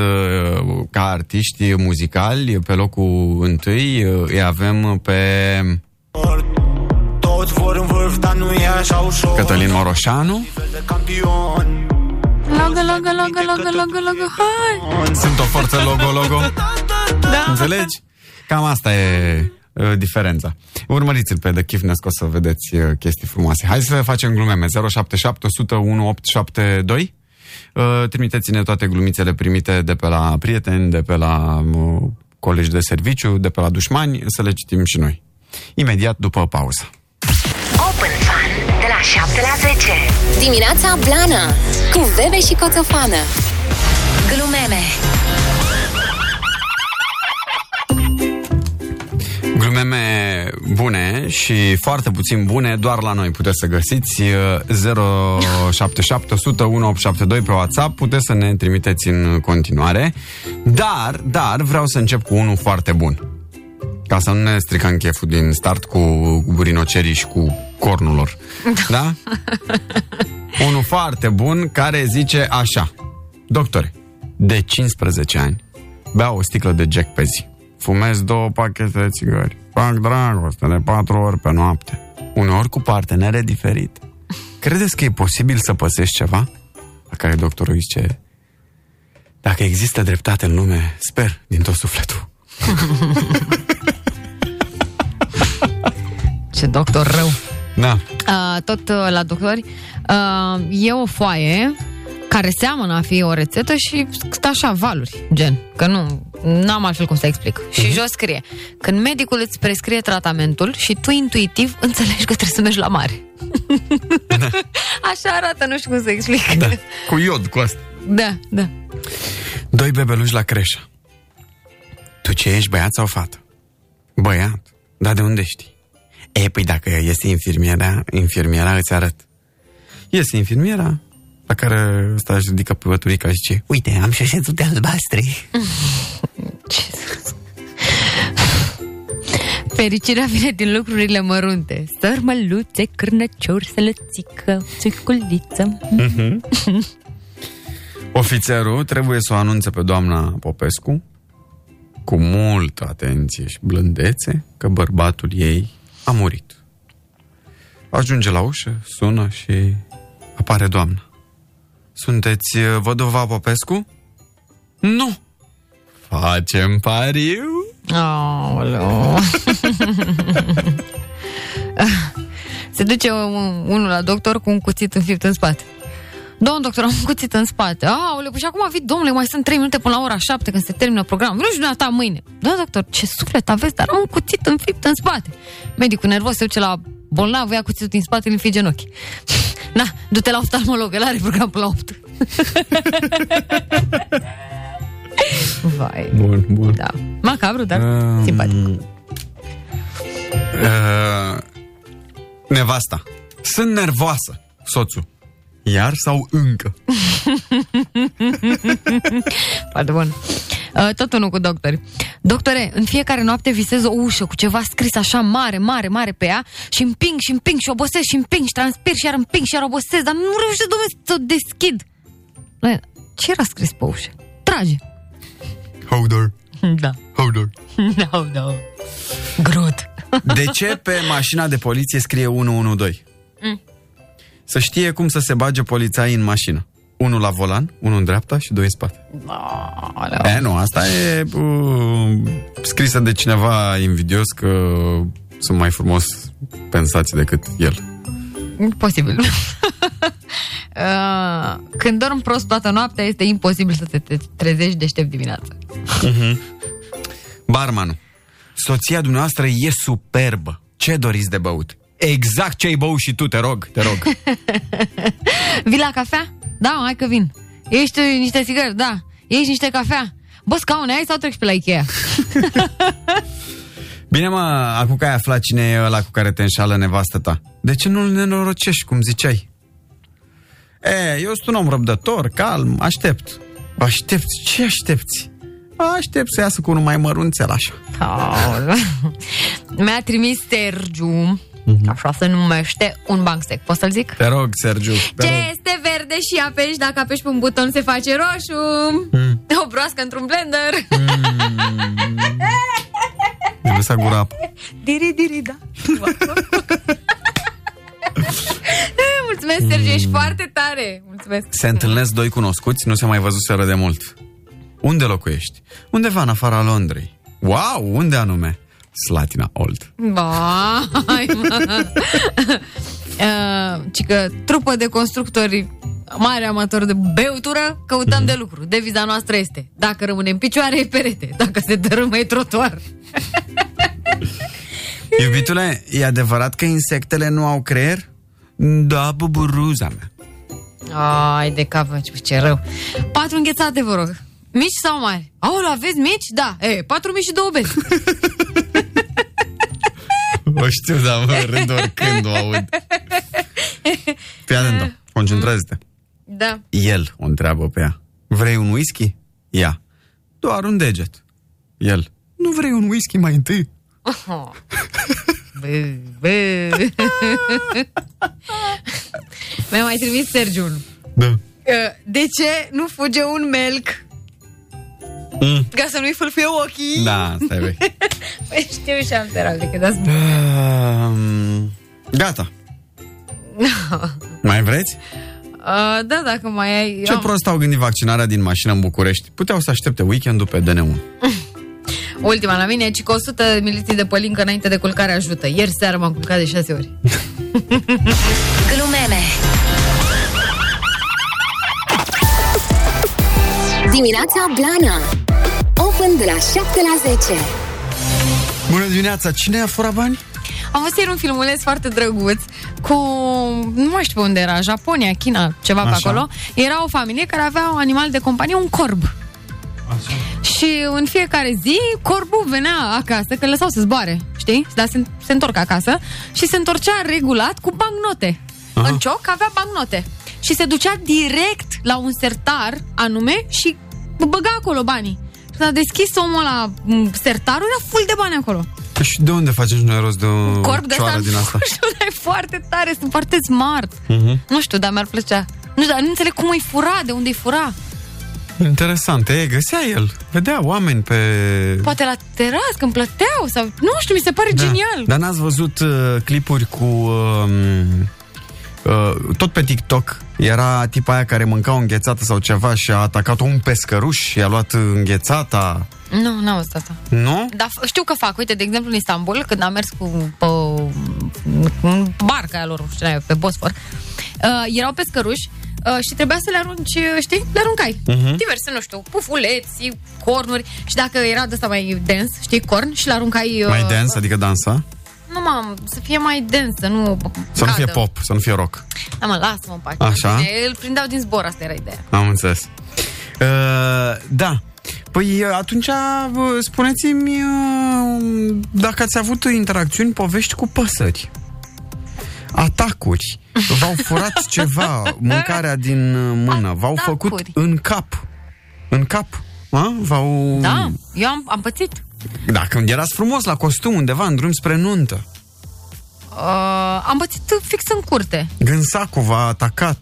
ca artiști muzicali, pe locul întâi, uh, îi avem pe Toți vor în vârf, dar nu e așa ușor Cătălin Moroșanu. de campion Logă, logă, logă, logă, logă, logă, hai! Sunt o forță logo-logo. Da. Înțelegi? Cam asta e uh, diferența. Urmăriți-l pe The Kifnes, că o să vedeți uh, chestii frumoase. Hai să facem glumeme. 077 101 872. Uh, trimiteți-ne toate glumițele primite de pe la prieteni, de pe la uh, colegi de serviciu, de pe la dușmani, să le citim și noi. Imediat după pauză. Open Fun de la 7 la 10. Dimineața Blana Cu Bebe și Coțofană Glumeme Glumeme bune și foarte puțin bune doar la noi puteți să găsiți uh, 077 100 1872 pe WhatsApp, puteți să ne trimiteți în continuare. Dar, dar vreau să încep cu unul foarte bun. Ca să nu ne stricăm cheful din start cu burinocerii și cu cornul lor. Da? unul foarte bun care zice așa. Doctore, de 15 ani beau o sticlă de Jack pe zi. Fumez două pachete de țigări. Fac dragoste de patru ori pe noapte. Uneori cu partenere diferite. Credeți că e posibil să păsești ceva? La care doctorul zice Dacă există dreptate în lume, sper din tot sufletul. Ce doctor rău. Da. Uh, tot uh, la doctori, uh, e o foaie care seamănă a fi o rețetă și stă așa valuri, gen, că nu, n-am altfel cum să explic. Și jos scrie, când medicul îți prescrie tratamentul și tu intuitiv înțelegi că trebuie să mergi la mare. așa arată, nu știu cum să explic. Da. Cu iod, cu asta. da. da. Doi bebeluși la creșă. Tu ce ești, băiat sau fată? Băiat? Dar de unde știi? E, păi dacă este infirmiera, infirmiera îți arăt. Este infirmiera, la care ăsta își ridică pe băturica și zice Uite, am șoșețute albastri. Fericirea vine din lucrurile mărunte. Sărmăluțe, cârnăciori, sălățică, țiculiță. Ofițerul trebuie să o anunțe pe doamna Popescu cu multă atenție și blândețe că bărbatul ei a murit. Ajunge la ușă, sună și apare doamna. Sunteți uh, văduva Popescu? Nu. Facem pariu? Aoleu. Se duce un- unul la doctor cu un cuțit înfipt în spate. Domnul doctor, am un cuțit în spate. Aoleu, păi și acum vii, domnule, mai sunt 3 minute până la ora 7 când se termină programul. Vreau și dumneata mâine. Da, doctor, ce suflet aveți, dar am un cuțit înfipt în spate. Medicul nervos se duce la bolnav, ia cuțitul din spate, îl înfige în ochi. Na, du-te la oftalmolog, el are program până la 8. Vai. Bun, bun. Da. Macabru, dar Um, simpatic. Uh, nevasta. Sunt nervoasă, soțul. Iar sau încă? Foarte bun. Uh, tot unul cu doctori. Doctore, în fiecare noapte visez o ușă cu ceva scris așa mare, mare, mare pe ea și împing și împing și obosesc și împing și transpir și iar împing și iar obosesc, dar nu reușesc, domnule, să o deschid. Bă, Ce era scris pe ușă? Trage. Hodor. Da. Hodor. No, no. Grot. De ce pe mașina de poliție scrie 112? Mm. Să știe cum să se bage polițai în mașină. Unul la volan, unul în dreapta și doi în spate. E, nu, asta e uh, scrisă de cineva invidios că sunt mai frumos pensați decât el. Posibil. Uh, când dorm prost toată noaptea, este imposibil să te te trezești deștept dimineața. Barmanul, soția dumneavoastră e superbă. Ce doriți de băut? Exact ce ai băut și tu, te rog, te rog. Vii la cafea? Da, hai că vin. Ești niște țigări? Da. Ești niște cafea? Bă, scaune ai sau treci pe la Ikea? Bine, mă, acum că ai aflat cine e ăla cu care te înșală nevastă ta, de ce nu-l nenorocești, cum ziceai? E, eu sunt un om răbdător, calm, aștept. Aștepți? Ce aștepți? Aștept să iasă cu unul mai mărunțel așa. Aoleu. Mi-a trimis Sergiu, așa se numește, un banc sec. Poți să-l zic? Te rog, Sergiu. Te Ce rog. este verde și apeși, dacă apeși pe un buton se face roșu. O broască într-un blender. Mi-a lăsat gura apă. Diri, diri, da. Mulțumesc, Sergiu, ești foarte tare. Mulțumesc. Se întâlnesc doi cunoscuți, nu se mai văzuseră de mult. Unde locuiești? Undeva în afara Londrei. Wow, unde anume? Slatina Old. Bai, mă. uh, ci că trupă de constructori mare amator de beutură, căutăm de lucru. Deviza noastră este, dacă rămâne în picioare, e perete. Dacă se dărâmă, e trotuar. Iubitule, e adevărat că insectele nu au creier? Da, buburuza mea. Ai de cap, ce, ce rău. Patru înghețate, vă rog. Mici sau mari? Aoleu, aveți mici? Da. E, patru mici și două bezi. O știu, dar mă râd oricând o aud. Fii atentă, concentrează-te. Da. El o întreabă pe ea. Vrei un whisky? Ea. Doar un deget. El. Nu vrei un whisky mai întâi? Oh. Bă, bă. Mi-a mai trimis Sergiu unul. Da. Uh, De ce nu fuge un melc? Mm. Ca să nu-i fâlfie ochii? Da, stai băi. Păi știu și am terat decât asta. Um, gata. Mai vreți? Uh, da, dacă mai ai... Ce am- prost au gândit vaccinarea din mașină în București. Puteau să aștepte weekendul pe DN1. Ultima la mine, ci că 100 ml de pălincă înainte de culcare ajută. Ieri seara m-am culcat de 6 ori. Glumeme Dimineața Blana Open de la 7 la 10 Bună dimineața! Cine a furat bani? Am văzut ieri un filmuleț foarte drăguț cu, nu mai știu pe unde era, Japonia, China, ceva pe Așa. acolo. Era o familie care avea un animal de companie, un corb. Și în fiecare zi, corbul venea acasă, că îl lăsau să zboare, știi? Dar se, se întorc acasă și se întorcea regulat cu bancnote. Aha. În cioc avea bancnote. Și se ducea direct la un sertar anume și băga acolo banii. Și s-a deschis omul la sertarul, era full de bani acolo. Și de unde facem noi rost de o Corp de cioară asta, din asta? nu știu, dar e foarte tare, sunt foarte smart. Mhm. Nu știu, dar mi-ar plăcea. Nu știu, dar nu înțeleg cum îi fura, de unde îi fura. Interesant. E, găsea el. Vedea oameni pe... Poate la teras, când plăteau sau... Nu știu, mi se pare Da. genial. Dar n-ați văzut uh, clipuri cu... Uh, uh, tot pe TikTok era tipa aia care mânca o înghețată sau ceva și a atacat un pescăruș și a luat înghețata. Nu, n-am văzut asta. Nu? Dar f- știu că fac, uite, de exemplu, în Istanbul, când am mers cu pe, în barca aia lor, știu, pe Bosfor, uh, erau pescăruși uh, și trebuia să le arunci, uh, știi, le aruncai. Mhm. Diverse, nu știu, pufuleți, cornuri și dacă era de asta mai dens, știi, corn și le aruncai... Uh, Mai dance, adică dansa? Nu, mam, să fie mai densă, nu Să nu fie pop, să nu fie rock. Da, mă, lasă-mă în pace. Așa? Bine, Îl prindeau din zbor, asta era ideea. Am înțeles. Uh, da. Păi atunci uh, spuneți-mi uh, dacă ați avut interacțiuni, povești cu păsări. Atacuri. V-au furat ceva, mâncarea din uh, mână. V-au făcut în cap. În cap. A? V-au... Da, eu am, am pățit. Da, când erați frumos la costum undeva în drum spre nuntă. Uh, am pățit fix în curte. Gânsacu v-a atacat.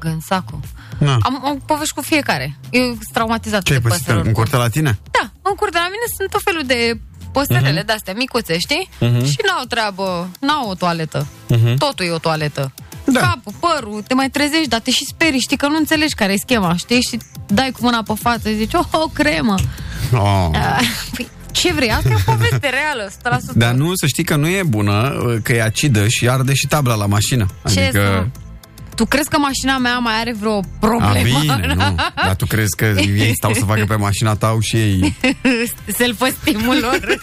Gânsacu. Na. Am, am povești cu fiecare. Eu sunt traumatizat Ce ai de pățit păsări. în curte la tine? Da, în curte la mine sunt tot felul de păsărele Mhm. de-astea micuțe, știi? Mhm. Și n-au treabă, n-au o toaletă. Mhm. Totul e o toaletă. Da. Capul, părul, te mai trezești, dar te și sperii, știi că nu înțelegi care e schema, știi? Și dai cu mâna pe față, zici, oh, o cremă. Oh. Ah, Păi, ce vrei? Asta e o poveste reală, 100%. Dar nu, să știi că nu e bună, că e acidă și arde și tabla la mașină. Ce Adică... Tu crezi că mașina mea mai are vreo A, problemă? bine, nu. Dar tu crezi că ei stau să facă pe mașina ta au și ei... Self-esteemul lor.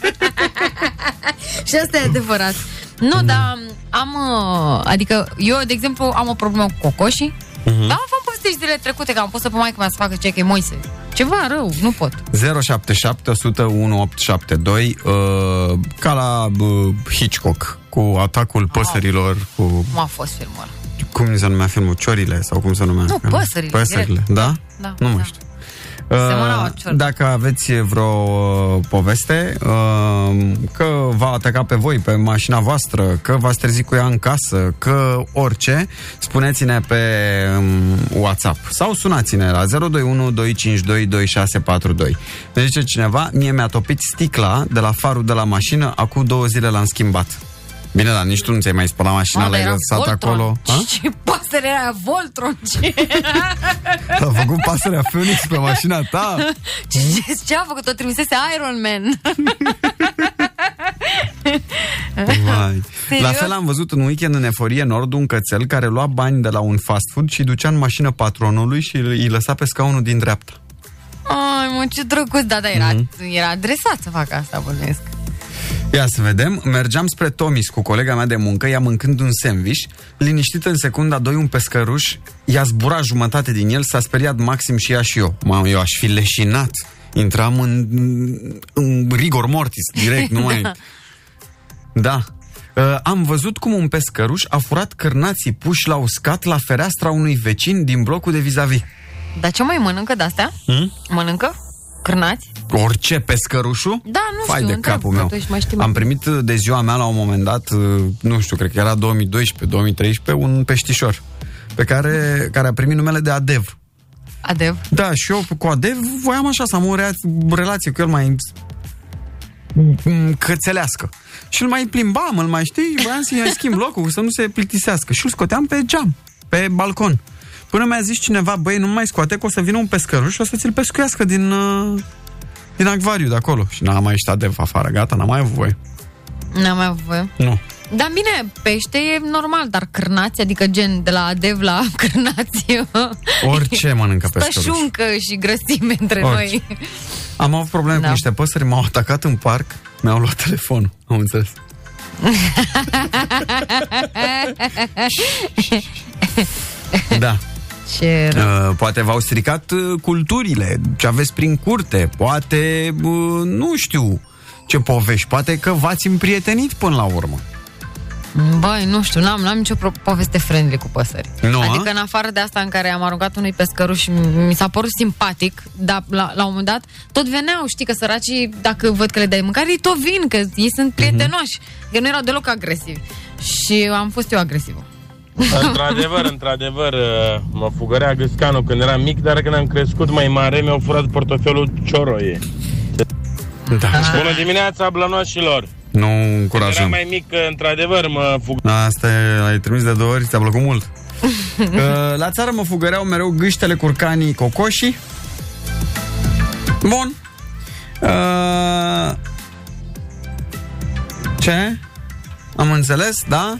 și asta e adevărat. Nu, dar am... uh, Adică eu, de exemplu, am o problemă cu cocoșii. Mhm. Dar am fost povestești zilele trecute că am pus să pe maică mea să facă ce că e Moise. Ceva rău, nu pot. 077 101 872 uh, ca la uh, Hitchcock cu atacul păsărilor cu Cum a fost filmul ăla? Cum se numea filmul Ciorile sau cum se numea Nu, păsările, Păsările, direct. da? Da, Nu da. mai știu. Semănau Uh, ciori. dacă aveți vreo uh, poveste uh, că v-a atacat pe voi, pe mașina voastră, că v-ați trezit cu ea în casă, că orice, spuneți-ne pe um, WhatsApp sau sunați-ne la 021 252 2642. Ne zice cineva, mie mi-a topit sticla de la farul de la mașină, acum două zile l-am schimbat. Bine, dar nici tu nu ți-ai mai spălat mașina, Mă, dar l-ai era lăsat Voltron. acolo. A? Ce pasăre aia, Voltron? Ce, A făcut pasărea Phoenix pe mașina ta? ce, ce a făcut? O trimisese Iron Man. Vai. Serios? La fel am văzut în weekend în Eforie Nord un cățel care lua bani de la un fast food și ducea în mașină patronului și îi lăsa pe scaunul din dreapta. Ai, mă, ce drăguț. Da, da, era, Mhm. era adresat să facă asta, bănuiesc. Ia să vedem. Mergeam spre Tomis cu colega mea de muncă, ea mâncând un sandwich, liniștită în secunda 2 un pescăruș, i-a zburat jumătate din el, s-a speriat maxim și ea și eu. Mamă, eu aș fi leșinat. Intram în, în rigor mortis, direct, nu mai... Da. Uh, am văzut cum un pescăruș a furat cârnații puși la uscat la fereastra unui vecin din blocul de vis-a-vis. Dar ce mai mănâncă de-astea? Hmm? Mănâncă? Cârnați? Orice pescărușul? Da, nu Fai știu, de întreb, capul meu. atunci mai știi mai Am primit uh, de ziua mea la un moment dat, uh, nu știu, cred că era 2012-2013, un peștișor pe care, care a primit numele de Adev. Adev? Da, și eu cu Adev voiam așa să am o rea- relație cu el mai m, cățelească. Și îl mai plimbam, îl mai știi, voiam să-i schimb locul, să nu se plictisească. Și îl scoteam pe geam, pe balcon. Până mi-a zis cineva, băi, nu mai scoate, că o să vină un pescăruș și o să ți-l pescuiască din, uh, din acvariu de acolo. Și n-am mai ieșit Adev afară, gata, n-am mai avut voie. N-am mai avut voie. Nu. Dar bine, pește e normal, dar cârnați, adică gen de la adev la cârnați, Orice mănâncă pescăruș. stășuncă și grăsime între Orice. noi. Am avut probleme Da. cu niște păsări, m-au atacat în parc, mi-au luat telefonul, am înțeles. Da. Ce rău. Uh, poate v-au stricat uh, culturile, ce aveți prin curte, poate, uh, nu știu ce povești, poate că v-ați împrietenit până la urmă. Băi, nu știu, n-am, n-am nicio pro- poveste friendly cu păsări. Nu, a? adică în afară de asta în care am aruncat unui pescăruș și mi s-a părut simpatic, dar la, la un moment dat tot veneau, știi că săracii, dacă văd că le dai mâncare, ei tot vin, că ei sunt prietenoși, că nu erau deloc agresivi. Și am fost eu agresivă. Într-adevăr, într-adevăr, uh, mă fugărea gâscanul când eram mic, dar când am crescut mai mare, mi-au furat portofelul cioroie. Da. Bună dimineața, blănoșilor! Nu Când încurajăm. eram mai mic, uh, într-adevăr, mă fug... Asta e, ai trimis de două ori, ți-a plăcut mult. Uh, La țară mă fugăreau mereu gâștele, curcanii, cocoșii. Bun. Uh, Ce? Am înțeles, da?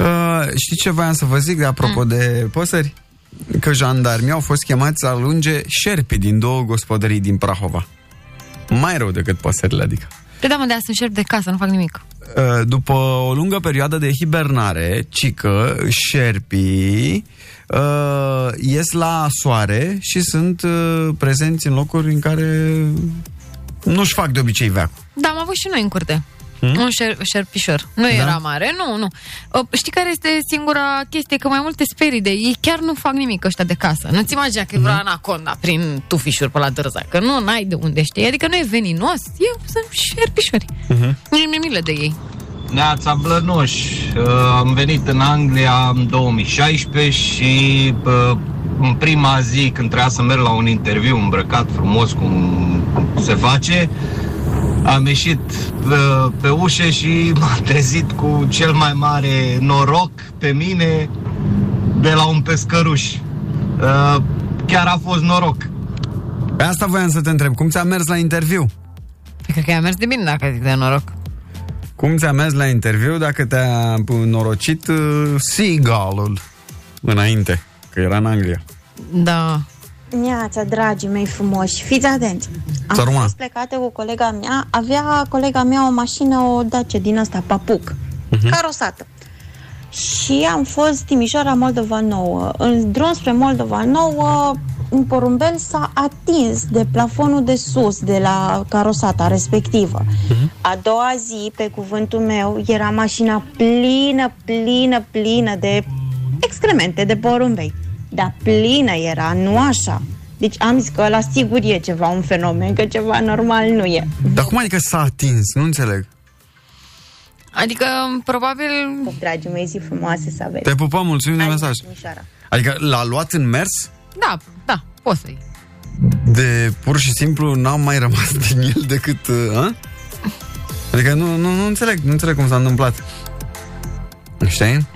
Uh, știi ce voiam să vă zic de apropo de păsări? Că jandarmii au fost chemați să alunge șerpi din două gospodării din Prahova. Mai rău decât păsările, adică. Pe da, mă, de sunt șerpi de casă, nu fac nimic. Uh, după o lungă perioadă de hibernare, cică, șerpii uh, ies la soare și sunt uh, prezenți în locuri în care nu-și fac de obicei veacul. Da, am avut și noi în curte. Hmm? Un șer, șerpișor. Nu Da? era mare, nu, nu. Uh, Știi care este singura chestie? Că mai multe sperii de ei chiar nu fac nimic ăștia de casă. Nu-ți imagina că e Hmm? vreo anaconda prin tufișuri pe la dârza. Că nu, n-ai de unde știi. Adică nu e veninos. Eu sunt șerpișori. Mhm. Nu e milă de ei. Neața Blănoș, Uh, am venit în Anglia în 2016 și uh, în prima zi când trebuia să merg la un interviu îmbrăcat frumos cum se face, am ieșit uh, pe ușă și m-am trezit cu cel mai mare noroc pe mine de la un pescăruș. Uh, Chiar a fost noroc. Pe asta voiam să te întreb, cum ți-a mers la interviu? Păi Cred că i-a mers de bine dacă zic de noroc. Cum ți-a mers la interviu dacă te-a norocit uh, Seagull-ul înainte, că era în Anglia? Da. Neața, dragii mei frumoși, fiți atenți. Am Țăruma. fost plecate cu colega mea, avea colega mea o mașină, o Dacia din asta, papuc, Mhm. carosată. Și am fost Timișoara, Moldova Nouă. În drum spre Moldova Nouă, un porumbel s-a atins de plafonul de sus, de la carosata respectivă. A doua zi, pe cuvântul meu, era mașina plină, plină, plină de excremente, de porumbei. Dar plină era, nu așa. Deci am zis că la sigur e ceva, un fenomen, că ceva normal nu e. Dar cum adică s-a atins? Nu înțeleg. Adică, probabil... Dragii mei, zi frumoase să aveți. Te pupăm, mulțumim de mesaj. Timișoara. Adică l-a luat în mers? Da, da, poți să-i. De pur și simplu n-am mai rămas din el decât... Uh, a? Adică nu, nu, nu înțeleg, nu înțeleg cum s-a întâmplat. Știi?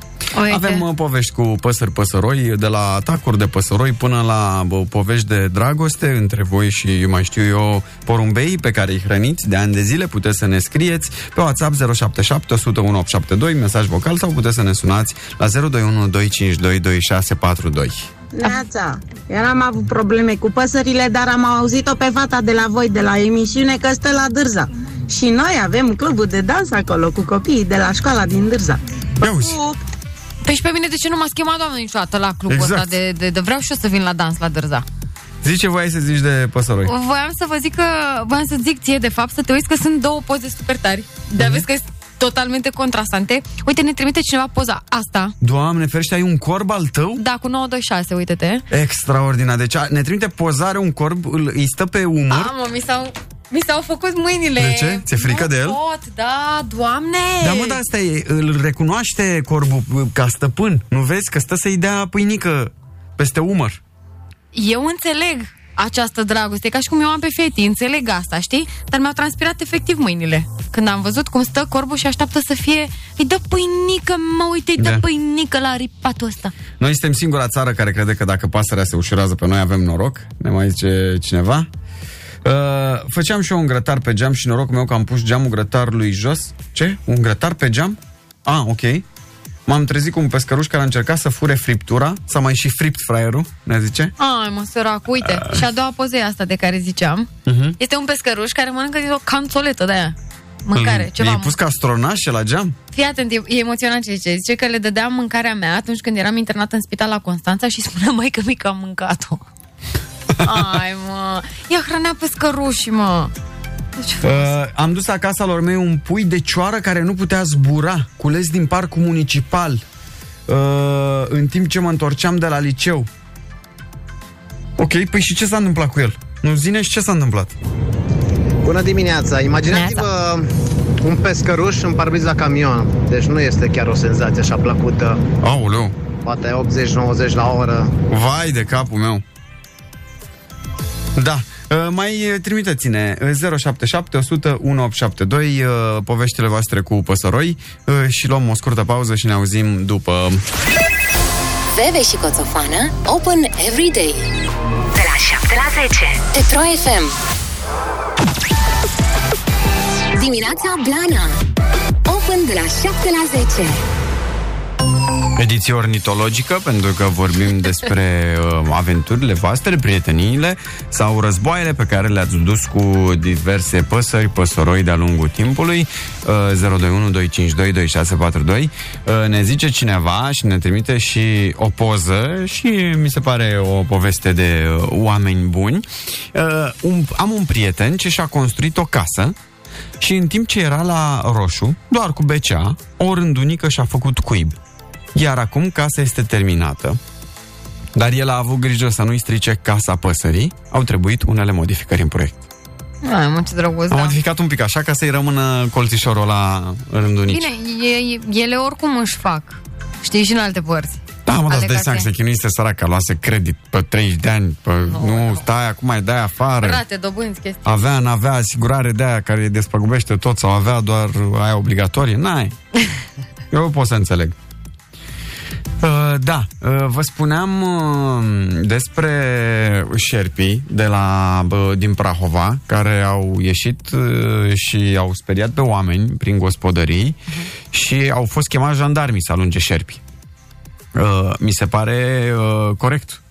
Uite. Avem uh, povești cu păsări păsăroi, de la atacuri de păsăroi până la bă, povești de dragoste între voi și, mai știu eu, porumbei pe care îi hrăniți de ani de zile. Puteți să ne scrieți pe WhatsApp 077 101 872, mesaj vocal sau puteți să ne sunați la 021 252 2642. Neața, eu n-am avut probleme cu păsările, dar am auzit-o pe fata de la voi, de la emisiune, că stă la Dârza. Și noi avem clubul de dans acolo cu copiii de la școala din Dârza. Păi și pe mine de ce nu m-a chemat doamna niciodată la clubul Exact. ăsta de, de, de, vreau și eu să vin la dans la Dârza. Zici ce voiai să zici de păsăroi? Voiam să vă zic că, voiam să zic ție de fapt să te uiți că sunt două poze super tari. De Mhm. aveți că totalmente contrastante. Uite, ne trimite cineva poza asta. Doamne, ferește, ai un corb al tău? Da, cu 926, uite-te. Extraordinar. Deci a- ne trimite pozare un corb, îl, îi stă pe umăr. Mamă, mi s-au, mi s-au făcut mâinile. De ce? Ți-e frică nu de el? pot, da, doamne. Da, mă, dar asta e, îl recunoaște corbul uh, ca stăpân. Nu vezi că stă să-i dea pâinică peste umăr. Eu înțeleg această dragoste, ca și cum eu am pe feti, înțeleg asta, știi? Dar mi-au transpirat efectiv mâinile. Când am văzut cum stă corbul și așteaptă să fie, îi dă pâinică, mă uite, îi dă Da. pâinică la ripatul ăsta. Noi suntem singura țară care crede că dacă pasărea se ușurează pe noi avem noroc. Ne mai zice cineva. Uh, făceam și eu un grătar pe geam și norocul meu că am pus geamul grătarului jos. Ce? Un grătar pe geam? Ah, ok. M-am trezit cu un pescăruș care a încercat să fure friptura. S-a mai și fript fraierul, ne zice. Ai, mă, sărac, uite. Și a doua poză e asta de care ziceam. Uh-huh. Este un pescăruș care mănâncă din o canțoletă de aia. Mâncare, ceva. I-ai pus ca astronașe la geam? Fii atent, e, e emoționant ce zice. Zice că le dădeam mâncarea mea atunci când eram internat în spital la Constanța și spunea mai că mică am mâncat-o. Ai, mă. Ea hrănea pescărușii, mă. Uh, am dus acasă lor mei un pui de cioară care nu putea zbura, cules din parcul municipal, uh, în timp ce mă întorceam de la liceu. Ok, păi și ce s-a întâmplat cu el? Nu zine și ce s-a întâmplat? Bună dimineața! Imaginați-vă un pescăruș în parbriz la camion. Deci nu este chiar o senzație așa plăcută. Aoleu! Poate 80-90 la oră. Vai de capul meu! Da, uh, mai uh, trimiteți-ne uh, 077 100 1872 uh, poveștile voastre cu păsăroi uh, și luăm o scurtă pauză și ne auzim după... Veve și Coțofană Open every day. De la 7 la 10. Petro FM Dimineața Blana. Open de la 7 la 10 Ediție ornitologică, pentru că vorbim despre uh, aventurile voastre, prieteniile sau războaiele pe care le-ați dus cu diverse păsări, păsăroi de-a lungul timpului. Uh, 021 252 2642 uh, Ne zice cineva și ne trimite și o poză și mi se pare o poveste de uh, oameni buni. Uh, un, am un prieten ce și-a construit o casă și în timp ce era la roșu, doar cu becea, o rândunică și-a făcut cuib. Iar acum casa este terminată, dar el a avut grijă să nu-i strice casa păsării, au trebuit unele modificări în proiect. Ai, mă, ce drăguț, Am da. modificat un pic așa ca să-i rămână colțișorul la rândunici. Bine, e, ele oricum își fac. Știi, și în alte părți. Da, mă, dar ale îți dai seama că casei. se chinuise săraca, luase credit pe 30 de ani, pe, nu, nu, stai, acum mai dai afară. Rate, dobânzi, chestii. Avea, n-avea asigurare de aia care îi despăgubește tot sau avea doar aia obligatorie? N-ai. Eu pot să înțeleg. Uh, da, uh, vă spuneam uh, despre șerpii de la, uh, din Prahova care au ieșit uh, și au speriat pe oameni prin gospodării și au fost chemați jandarmii să alunge șerpii. Uh, mi se pare uh, corect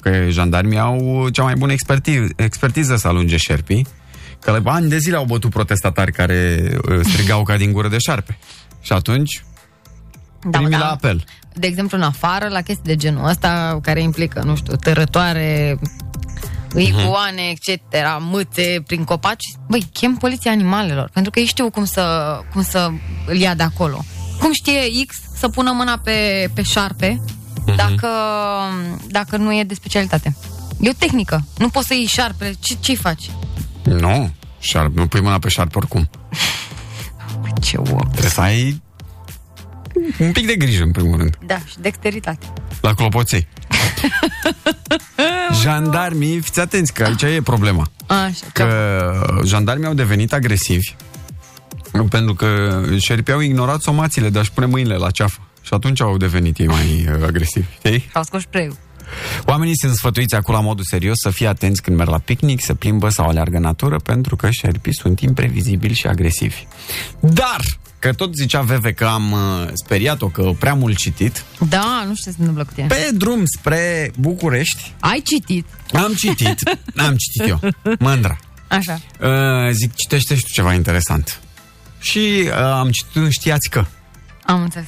că jandarmii au cea mai bună expertiză, expertiză să alunge șerpii, că la ani de zile au bătut protestatari care uh, strigau ca din gură de șarpe. Și atunci, Da, primii da. la apel. De exemplu, în afară, la chestii de genul ăsta, care implică, nu știu, tărătoare, iguane, etc., mâțe prin copaci, băi, chem poliția animalelor, pentru că ei știu cum să, cum să îl ia de acolo. Cum știe X să pună mâna pe, pe șarpe dacă, dacă nu e de specialitate? E o tehnică. Nu poți să iei șarpele. Ce, ce-i faci? Nu, șarpe, nu pui mâna pe șarpe oricum. Ce om. Trebuie să ai un pic de grijă, în primul rând, Da, și dexteritate. la clopoței. Jandarmii, fiți atenți că aici e problema. Așa, că jandarmii au devenit agresivi pentru că șerpii au ignorat somațiile de a-și pune mâinile la ceafă. Și atunci au devenit ei mai uh, agresivi. Știi? au scos spray Oamenii sunt sfătuiți acum la modul serios să fie atenți când merg la picnic, să plimbă sau aleargă în natură, pentru că șerpii sunt imprevizibili și agresivi. Dar, că tot zicea Veve că am uh, speriat-o, că prea mult citit, Da, nu știu ce se întâmplă cu tine. pe drum spre București, Ai citit. am citit, am citit eu, mândra. Așa. Uh, zic, citește și tu ceva interesant. Și uh, am citit un știați că. Am înțeles.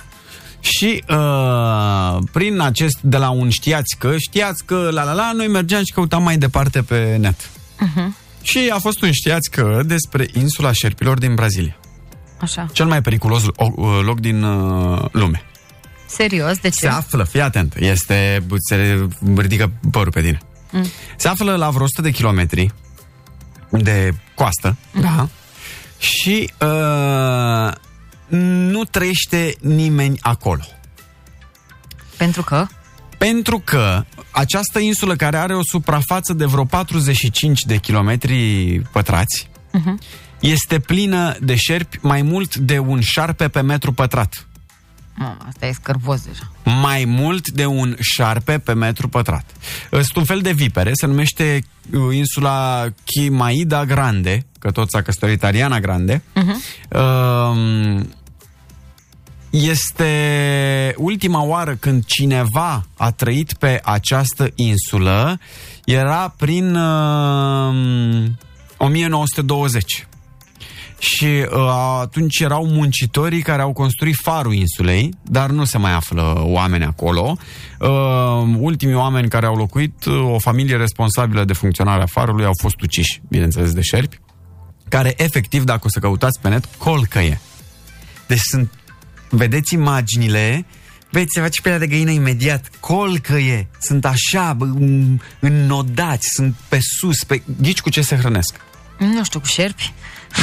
Și uh, prin acest, de la un știați că, știați că, la la la, noi mergeam și căutam mai departe pe net. Uh-huh. Și a fost un știați că despre insula șerpilor din Brazilia. Așa. Cel mai periculos o- loc din uh, lume. Serios, de ce? Se află, fii atent, este, se ridică părul pe tine. Mm. Se află la vreo 100 de kilometri de coastă, da, și uh, nu trăiește nimeni acolo. Pentru că? Pentru că această insulă care are o suprafață de vreo 45 de kilometri pătrați Mhm. Este plină de șerpi mai mult de un șarpe pe metru pătrat. Mă, asta e scârbos deja. mai mult de un șarpe pe metru pătrat. Sunt un fel de vipere, se numește uh, insula Chimaida Grande, că tot s-a căsătorit Ariana Grande. Um, Este ultima oară când cineva a trăit pe această insulă, era prin uh, 1920. Și uh, atunci erau muncitorii care au construit farul insulei, dar nu se mai află oameni acolo. Uh, ultimii oameni care au locuit, uh, o familie responsabilă de funcționarea farului, au fost uciși, bineînțeles, de șerpi, care efectiv, dacă o să căutați pe net, colcăie. Deci sunt, vedeți imaginile, veți se face pielea de găină imediat, colcăie, sunt așa, bă, în- înnodați, sunt pe sus, pe... Ghici cu ce se hrănesc? Nu știu, cu șerpi?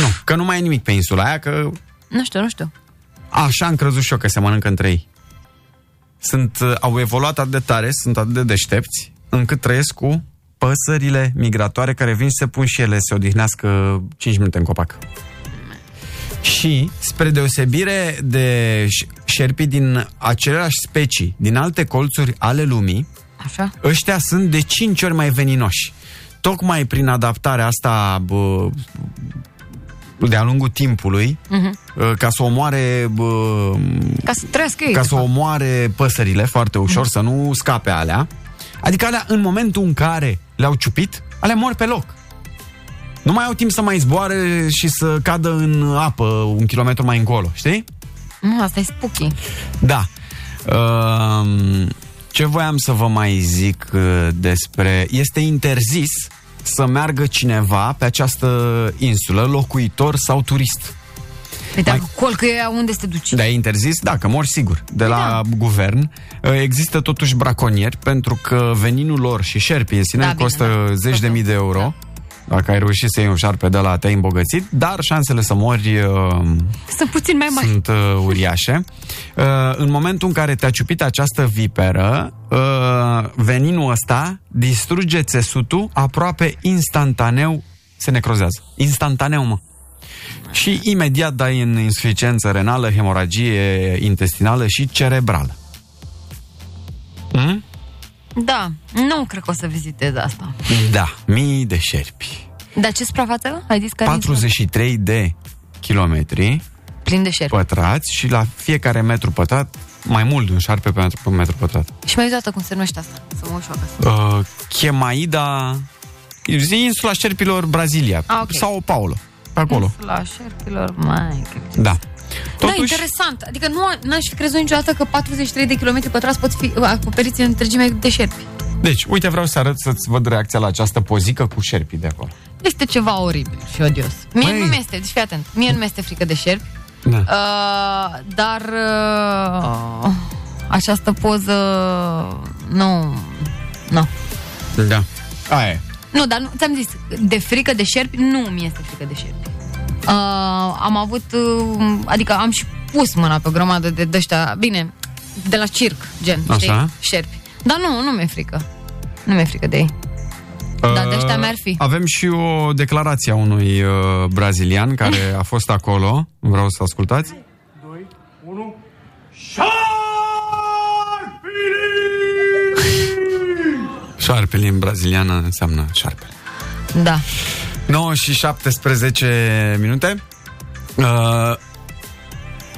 Nu, că nu mai e nimic pe insula aia, că Nu știu, nu știu. așa am crezut și eu că se mănâncă între ei. Sunt, uh, au evoluat atât de tare, sunt atât de deștepți, încât trăiesc cu păsările migratoare care vin și se pun și ele, se odihnească 5 minute în copac. Și, spre deosebire de ș- șerpii din aceleași specii, din alte colțuri ale lumii, Așa? ăștia sunt de 5 ori mai veninoși. Tocmai prin adaptarea asta bă, de-a lungul timpului, Mhm. uh, ca să omoare bă, Ca să trăiască ei. ca de să fapt. omoare păsările foarte ușor, să nu scape alea. Adică alea, în momentul în care le-au ciupit, alea mor pe loc. Nu mai au timp să mai zboare și să cadă în apă un kilometru mai încolo, știi? Nu, asta e spooky. Da. Um, ce voiam să vă mai zic uh, despre... Este interzis să meargă cineva pe această insulă, locuitor sau turist. Păi dacă colcă ea unde se duce? Da, e interzis? Da, că mor sigur. De la guvern uh, există totuși braconieri pentru că veninul lor și șerpii în sine Da, bine, costă zeci de mii de euro. Dacă ai reușit să iei un șarpe de la te-ai îmbogățit, dar șansele să mori uh, Sunt puțin mai mari. sunt uh, uriașe. Uh, în momentul în care te-a ciupit această viperă, uh, veninul ăsta distruge țesutul aproape instantaneu, se necrozează. Instantaneu, mă. Și imediat dai în insuficiență renală, hemoragie intestinală și cerebrală. Hmm? Da, nu cred că o să vizitez asta. Da, mii de șerpi. Dar ce suprafață? Ai zis că are 43 de kilometri plin de șerpi. pătrați și la fiecare metru pătrat mai mult de un șarpe pe metru, pe metru pătrat. Și mai dată cum se numește asta? Să mă uit și eu acasă. Uh, Chemaida, zi insula șerpilor Brazilia Ah, ok. sau Paulo, pe acolo. La șerpilor, mai... Da. Da, interesant. Adică nu a- n-aș fi crezut niciodată că 43 de kilometri pătrați pot fi uh, acoperiți în întregime de șerpi. Deci, uite, vreau să arăt să-ți văd reacția la această pozică cu șerpii de acolo. Este ceva oribil și odios. Mie Măi. nu mi-este, deci fii atent, mie nu mi-este frică de șerpi, Da. uh, dar uh, această poză nu, nu. Da. Aia e. Nu, dar nu, ți-am zis, de frică de șerpi, nu mi este frică de șerpi. Uh, am avut, uh, adică am și pus mâna pe o grămadă de ăștia, bine, de la circ, gen, Așa. știi, șerpi. Dar nu, nu mi-e frică. Nu mi-e frică de ei. Da, de ăștia mi-ar fi. Avem și o declarație a unui uh, brazilian care a fost acolo. Vreau să ascultați. 1 Șarpele în braziliană înseamnă șarpe. Da. 9 și 17 minute. Uh,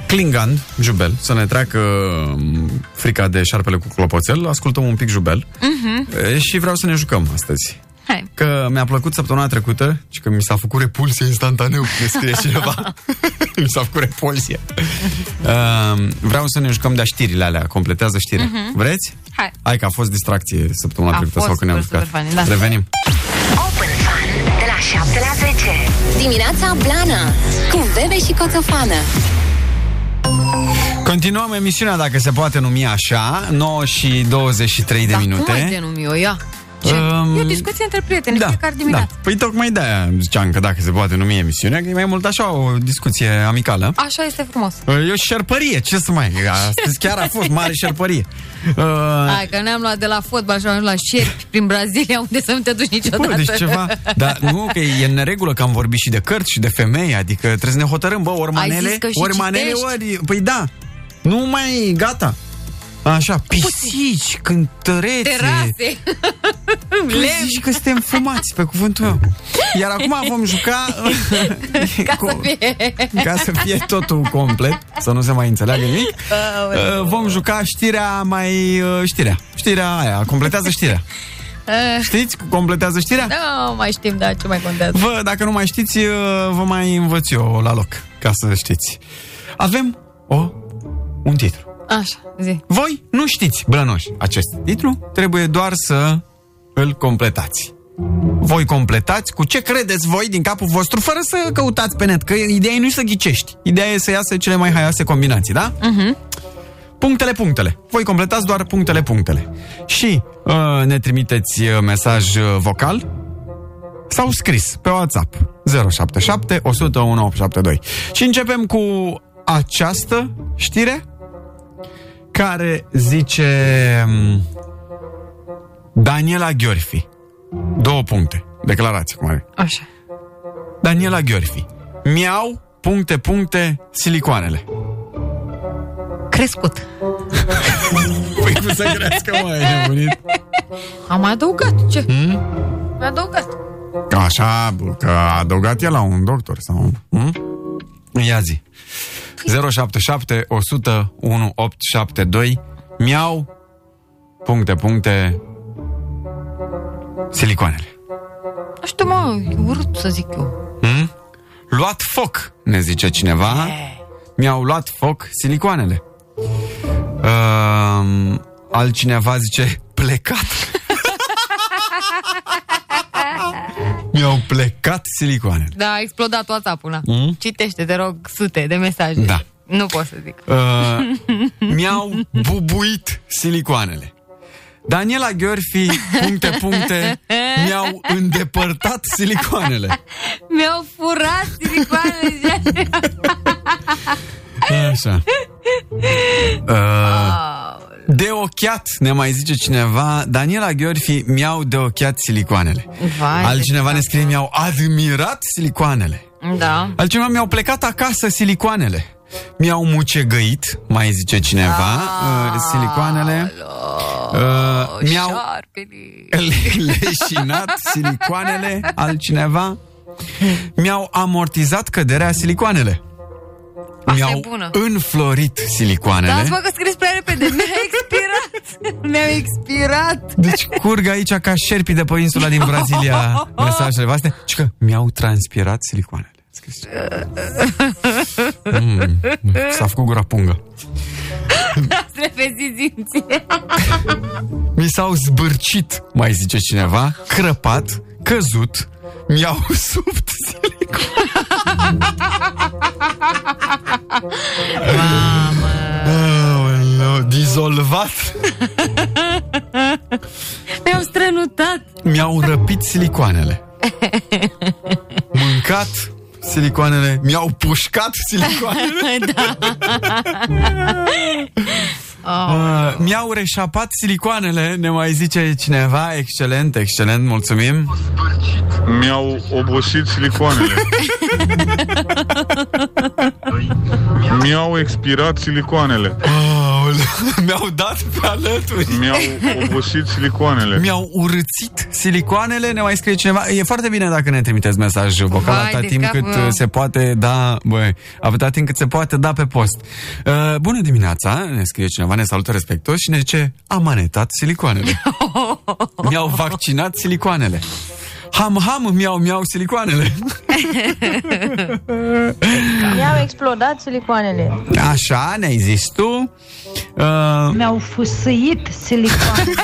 Klingan, Jubel, să ne treacă um, frica de șarpele cu clopoțel. Ascultăm un pic Jubel. Mhm. E, Și vreau să ne jucăm astăzi. Hai. Că mi-a plăcut săptămâna trecută și că mi s-a făcut repulsie instantaneu, ne scrie cineva. mi s-a făcut repulsie. Uh, vreau să ne jucăm de știrile alea, completează știrea. Mhm. Vreți? Hai. Hai că a fost distracție săptămâna A trecută fost sau când ne-am super, jucat. super funny, da. Revenim. Open Fun de la la 7 la 10. Dimineața Blana Cu Bebe și Coțofană Continuăm emisiunea, dacă se poate numi așa, 9 și 23 de Dar minute. cum ai denumi-o, ia? Ce? Um, E o discuție între prieteni, da, fiecare dimineață. Da. Păi tocmai de-aia ziceam că dacă se poate numi emisiunea, că e mai mult așa o discuție amicală. Așa este frumos. E o șerpărie, ce să mai... Astăzi chiar a fost mare șerpărie. Uh, Hai că ne-am luat de la fotbal și am ajuns la șerpi prin Brazilia, unde să nu te duci niciodată. Bă, deci ceva... Dar nu, că e în neregulă că am vorbit și de cărți și de femei, adică trebuie să ne hotărâm, bă, ori Ai manele, zis că și ori manele, citești? ori... Păi da, nu mai, gata. Așa, pisici, cântărețe. Terase. Tu zici că suntem fumați, pe cuvântul meu. Iar acum vom juca Ca să fie. ca să fie totul complet, să nu se mai înțeleagă nimic. Aoleu. Uh, Vom juca știrea mai... uh, Știrea. Știrea aia, completează știrea. Eh, Știți? Completează știrea? Nu mai știm, da, ce mai contează. Vă, dacă nu mai știți, uh, vă mai învăț eu la loc, ca să știți. Avem o, un titlu. Așa, zi. Voi nu știți, blănoși, acest titlu, trebuie doar să îl completați. Voi completați cu ce credeți voi din capul vostru, fără să căutați pe net, că ideea nu e să ghicești. Ideea e să iasă cele mai haioase combinații, da? Mhm. Punctele, punctele. Voi completați doar punctele, punctele. Și uh, ne trimiteți uh, mesaj uh, vocal sau scris pe WhatsApp 077 101 872. Și începem cu această știre care zice um, Daniela Gheorfi. Două puncte. Declarație cum are. Așa. Daniela Gheorfi. Miau, puncte, puncte, silicoanele. Crescut. Păi cum să crească, mă, e nebunit? Am mai adăugat, ce? Hmm? Mai adăugat. Așa, bă, că a adăugat el la un doctor sau... Hmm? Ia zi. 077 100 1872 Miau. Puncte, puncte. Silicoanele. Nu știu, mă, e urât să zic eu. hmm? Luat foc, ne zice cineva. Mi-au luat foc silicoanele. Uh, Altcineva zice Plecat Mi-au plecat silicoanele Da, a explodat WhatsApp-ul ăla. Mm? Citește, te rog, sute de mesaje. Da. Nu pot să zic. Uh, mi-au bubuit silicoanele. Daniela Gheorfi, puncte, puncte, mi-au îndepărtat silicoanele. Mi-au furat silicoanele. Așa. Uh, de ochiat, ne mai zice cineva, Daniela Gheorfi, mi-au de ochiat silicoanele. Vai, Altcineva ne scrie, mi-au admirat silicoanele. Da. Altcineva mi-au plecat acasă silicoanele. Mi-au mucegăit, mai zice cineva, uh, silicoanele. Uh, mi-au le- leșinat silicoanele, altcineva. Mi-au amortizat căderea silicoanele. Asta Mi-au e bună. înflorit silicoanele. Da, mă că scris prea repede. Mi-a expirat. Mi-a expirat. Deci curg aici ca șerpii de pe insula din Brazilia mesajele voastre. Și că mi-au transpirat silicoanele. Scris. Mm, s-a făcut gura pungă. Strefezi simție. Mi s-au zbârcit, mai zice cineva, crăpat, căzut, mi-au subt Mamă. Aoleu, dizolvat, Mi-au strănutat. mi-au răpit silicoanele. Mâncat silicoanele, mi-au pușcat silicoanele. da. Uh, mi-au reșapat silicoanele, ne mai zice cineva. Excelent, excelent, mulțumim. Mi-au obosit silicoanele. Mi-au expirat silicoanele. Aoleu, mi-au dat pe alături. Mi-au obosit silicoanele. Mi-au urățit silicoanele, ne mai scrie cineva. E foarte bine dacă ne trimiteți mesaj vocal Vai atâta de timp capul cât meu. uh, se poate da, băi, atâta timp cât se poate da pe post. Uh, bună dimineața, ne scrie cineva, ne salută respectos și ne zice amanetat silicoanele. mi-au vaccinat silicoanele. Ham, ham, miau, miau silicoanele. Mi-au explodat silicoanele. Așa, ne-ai zis tu. Uh, Mi-au fusăit silicoanele.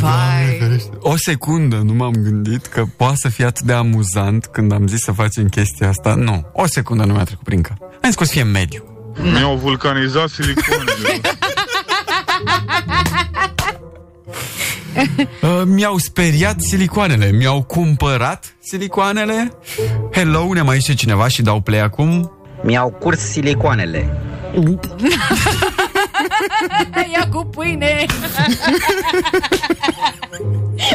Vai. O secundă nu m-am gândit că poate să fie atât de amuzant când am zis să facem chestia asta. Nu, o secundă nu mi-a trecut prin cap. Am zis că o să fie mediu. Mi-au vulcanizat siliconele. mi-au speriat silicoanele, mi-au cumpărat silicoanele. Hello, ne mai zice cineva și dau play acum. Mi-au curs silicoanele. Ia cu pâine.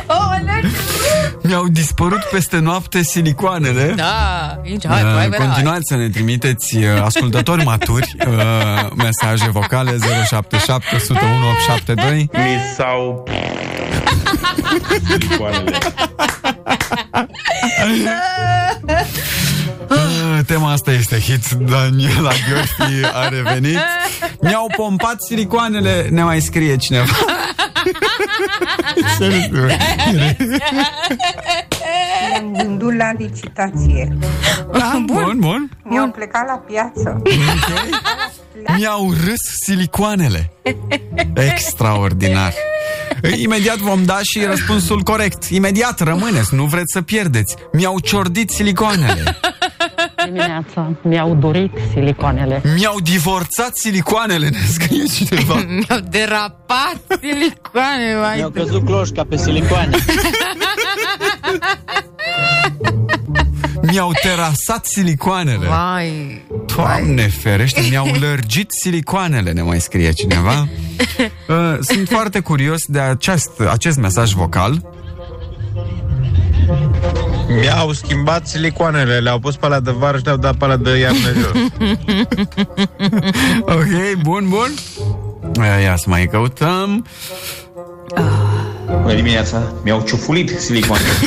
oh, Mi-au dispărut peste noapte silicoanele. Da, aici, hai, Uh, hai, hai, Continuați să ne trimiteți uh, ascultători maturi uh, mesaje vocale 077 101 872 Mi s-au... Silicoanele. Uh, Tema asta este hit Daniela Gheorghi a revenit. Mi-au pompat silicoanele Ne mai scrie cineva. Ce nu știu. Mi-am gândit la licitație. Da, bun, bun Mi-au plecat la piață. Mi-au râs silicoanele. Extraordinar. Imediat vom da și răspunsul corect. Imediat rămâneți, nu vreți să pierdeți. Mi-au ciordit silicoanele Dimineața mi-au dorit silicoanele. Mi-au divorțat silicoanele Ne scrie cineva Mi-au derapat silicoane, vai. Mi-au căzut cloșca pe silicoane. Mi-au terasat silicoanele Vai. Doamne ferește, mi-au lărgit silicoanele, ne mai scrie cineva. Uh, Sunt foarte curios de acest, acest mesaj vocal. Mi-au schimbat silicoanele, le-au pus pe alea de vară și le-au dat pe alea de iarnă jos. ok, bun, bun. Ia, ia să mai căutăm. Bună dimineața, mi-au ciufulit silicoanele.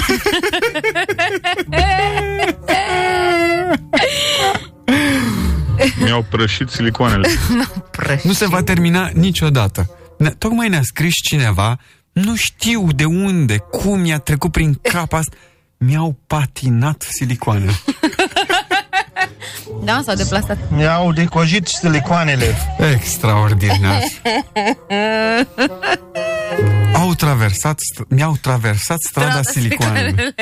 Mi-au prășit silicoanele. Nu se va termina niciodată. Ne, tocmai ne-a scris cineva, nu știu de unde, cum i-a trecut prin cap asta, mi-au patinat silicoanele. Da, s-au deplasat. Mi-au decojit silicoanele. Extraordinar. Au traversat, st- mi-au traversat strada silicoanele.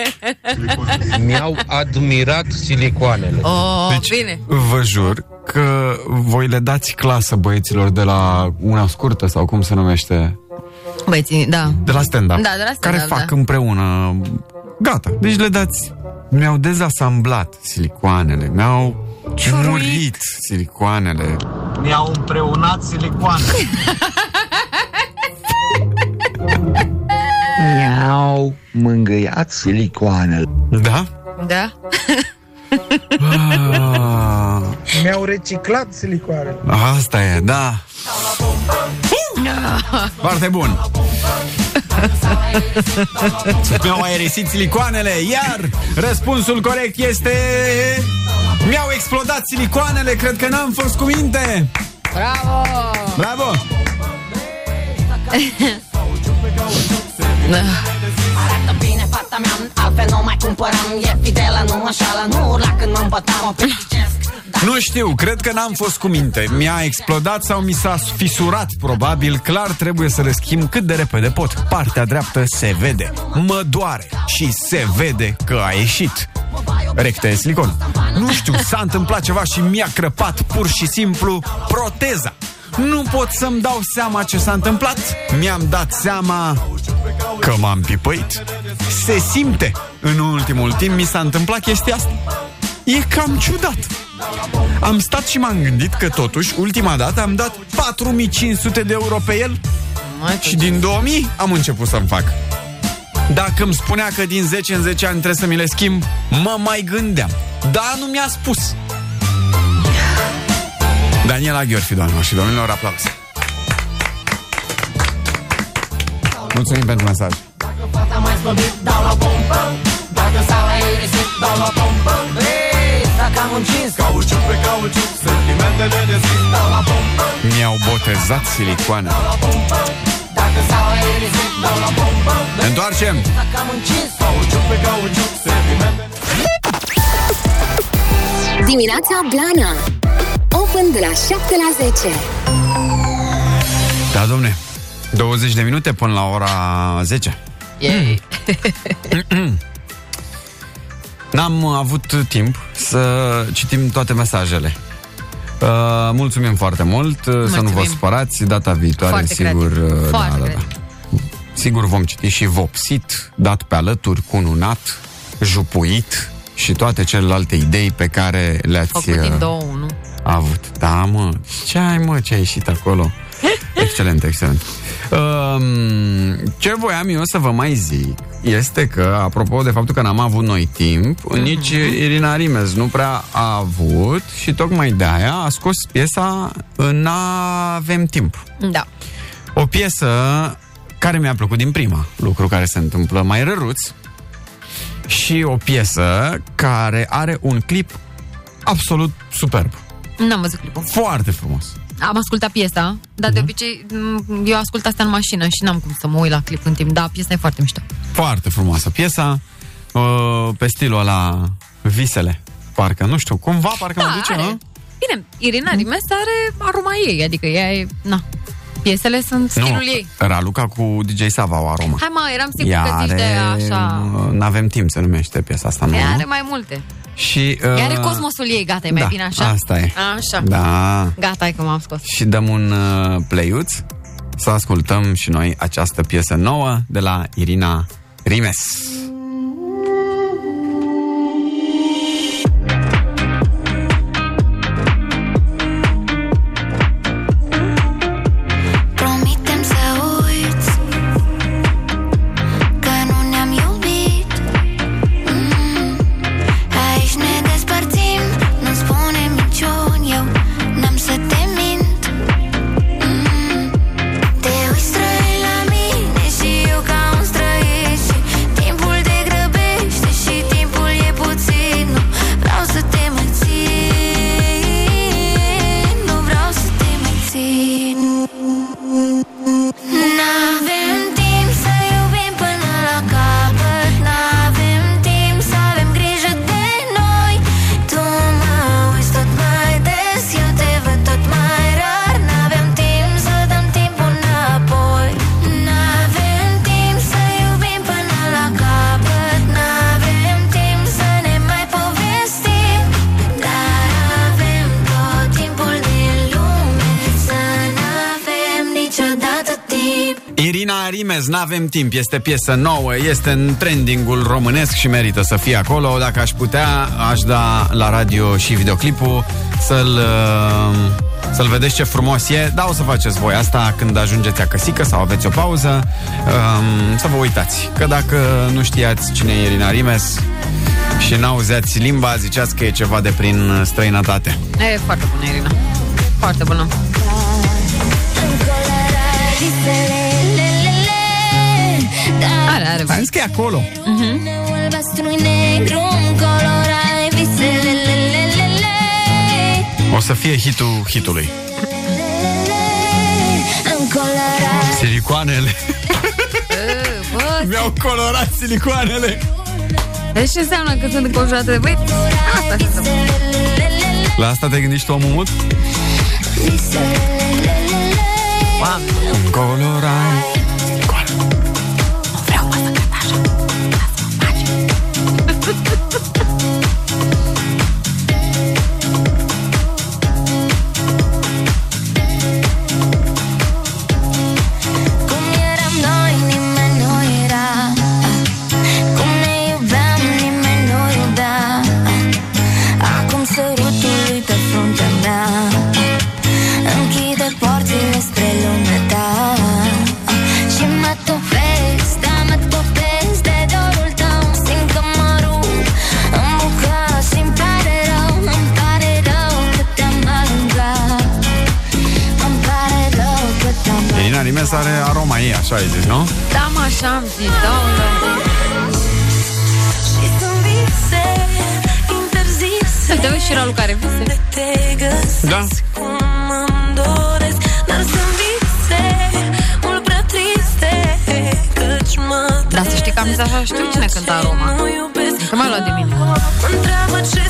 Mi-au admirat silicoanele. Oh, Deci, bine. Vă jur că voi le dați clasă băieților de la una scurtă sau cum se numește, Băieții, da. de la stand-up, Da, de la stand-up, care fac da. împreună. Gata. Deci le dați... Mi-au dezasamblat silicoanele, mi-au murit silicoanele. Mi-au împreunat silicoane. Mi-au mângâiat silicoanele. Da? Da. Ah, Mi-au reciclat silicoanele. asta e, da. Foarte bun. Mi-au aerisit silicoanele, iar răspunsul corect este... Mi-au explodat silicoanele, cred că n-am fost cu minte. Bravo! Bravo! Arată bine fata mea Altfel nu mai cumpărăm E fidelă, nu mă șală Nu urla când mă împătam O piticesc Nu știu, cred că n-am fost cu minte. Mi-a explodat sau mi s-a fisurat, probabil. Clar, trebuie să le schimb cât de repede pot. Partea dreaptă se vede. Mă doare și se vede că a ieșit. Recte e silicon. Nu știu, s-a întâmplat ceva și mi-a crăpat pur și simplu proteza. Nu pot să-mi dau seama ce s-a întâmplat. Mi-am dat seama că m-am pipăit. Se simte. În ultimul timp mi s-a întâmplat chestia asta. E cam ciudat. Am stat și m-am gândit că totuși, ultima dată am dat 4500 de euro pe el și din 2000 am început să-mi fac. Dacă îmi spunea că din 10 în 10 ani trebuie să mi le schimb, mă mai gândeam. Dar nu mi-a spus. Daniela Gheorghi, doamnelor și domnilor, aplauze. Mulțumim pentru mesaj. Fata mai slăbit Dau la pompă Dacă s-a aerisit Dau la pompă Hei, dacă am încins Cauciuc pe cauciuc Sentimentele de zi Dau la pompă Mi-au botezat silicoane. Dacă s-a aerisit Dau la pompă Ne întoarcem! Dacă am încins Cauciuc pe cauciuc Sentimentele Dimineața Blana Open de la 7 la 10 Da, domne. 20 de minute până la ora 10. Yay. N-am avut timp să citim toate mesajele. Uh, mulțumim foarte mult, uh, să nu vă Mulțumim. supărați, data viitoare, Foarte sigur, creativ. uh, da, Foarte da, da. creativ. Sigur vom citi și vopsit, dat pe alături, cununat, jupuit și toate celelalte idei pe care le-ați Făcut din uh, două, nu? Avut. Da, mă, ce ai, mă, ce ai ieșit acolo? Excelent, excelent. Um, ce voiam eu să vă mai zic este că, apropo de faptul că n-am avut noi timp, nici Irina Rimez nu prea a avut și tocmai de aia a scos piesa N-avem timp. Da. O piesă care mi-a plăcut din prima, lucru care se întâmplă mai răruț, și o piesă care are un clip absolut superb. N-am văzut clipul. Foarte frumos. Am ascultat piesa, dar Mhm. de obicei m, eu ascult asta în mașină și n-am cum să mă uit la clip în timp. Da, piesa e foarte mișto. Foarte frumoasă piesa, uh, pe stilul ăla visele. Parcă, nu știu, cumva parcă Da, mă duce, are. nu? Bine, Irina Rimes are aroma ei, adică ea e... Na, piesele sunt stilul Nu, ei. Raluca cu DJ Sava au aroma. Hai mă, eram sigur Ea că zici de așa... uh, N-avem timp să numește piesa asta, nu? Ea are mai multe. Și, Ea are uh, cosmosul ei, gata, e mai da, bine așa? asta e. Așa. Da. Gata, hai că m-am scos. Și dăm un uh, playuț să ascultăm și noi această piesă nouă de la Irina Rimes. Rimes, n-avem timp, este piesă nouă, este în trendingul românesc și merită să fie acolo. Dacă aș putea, aș da la radio și videoclipul să-l, uh, să-l vedeți ce frumos e, dar o să faceți voi asta când ajungeți acăsică sau aveți o pauză, um, să vă uitați. Că dacă nu știați cine e Irina Rimes și n-auzeați limba, ziceați că e ceva de prin străinătate. E foarte bună, Irina. Foarte bună. Negru încolorai visele le, le, le, le. O să fie hitul hitului. Încolorai Silicoanele. Bă, Mi-au colorat silicoanele. Deci ce înseamnă că sunt înconjurate de băieți? Asta se întâmplă. La asta te gândești tu, omul mut? Colorai Cum așa ai zis, nu? Da, mă, așa am zis, da, da. Și sunt vise interzise Te vezi și Ralu care vise. Te găsesc Da. cum îmi doresc Dar sunt vise mult prea triste Căci mă Dar să știi că am zis așa, știu cine cântă aroma. Nu iubesc Că mai luat de mine. Mă întreabă ce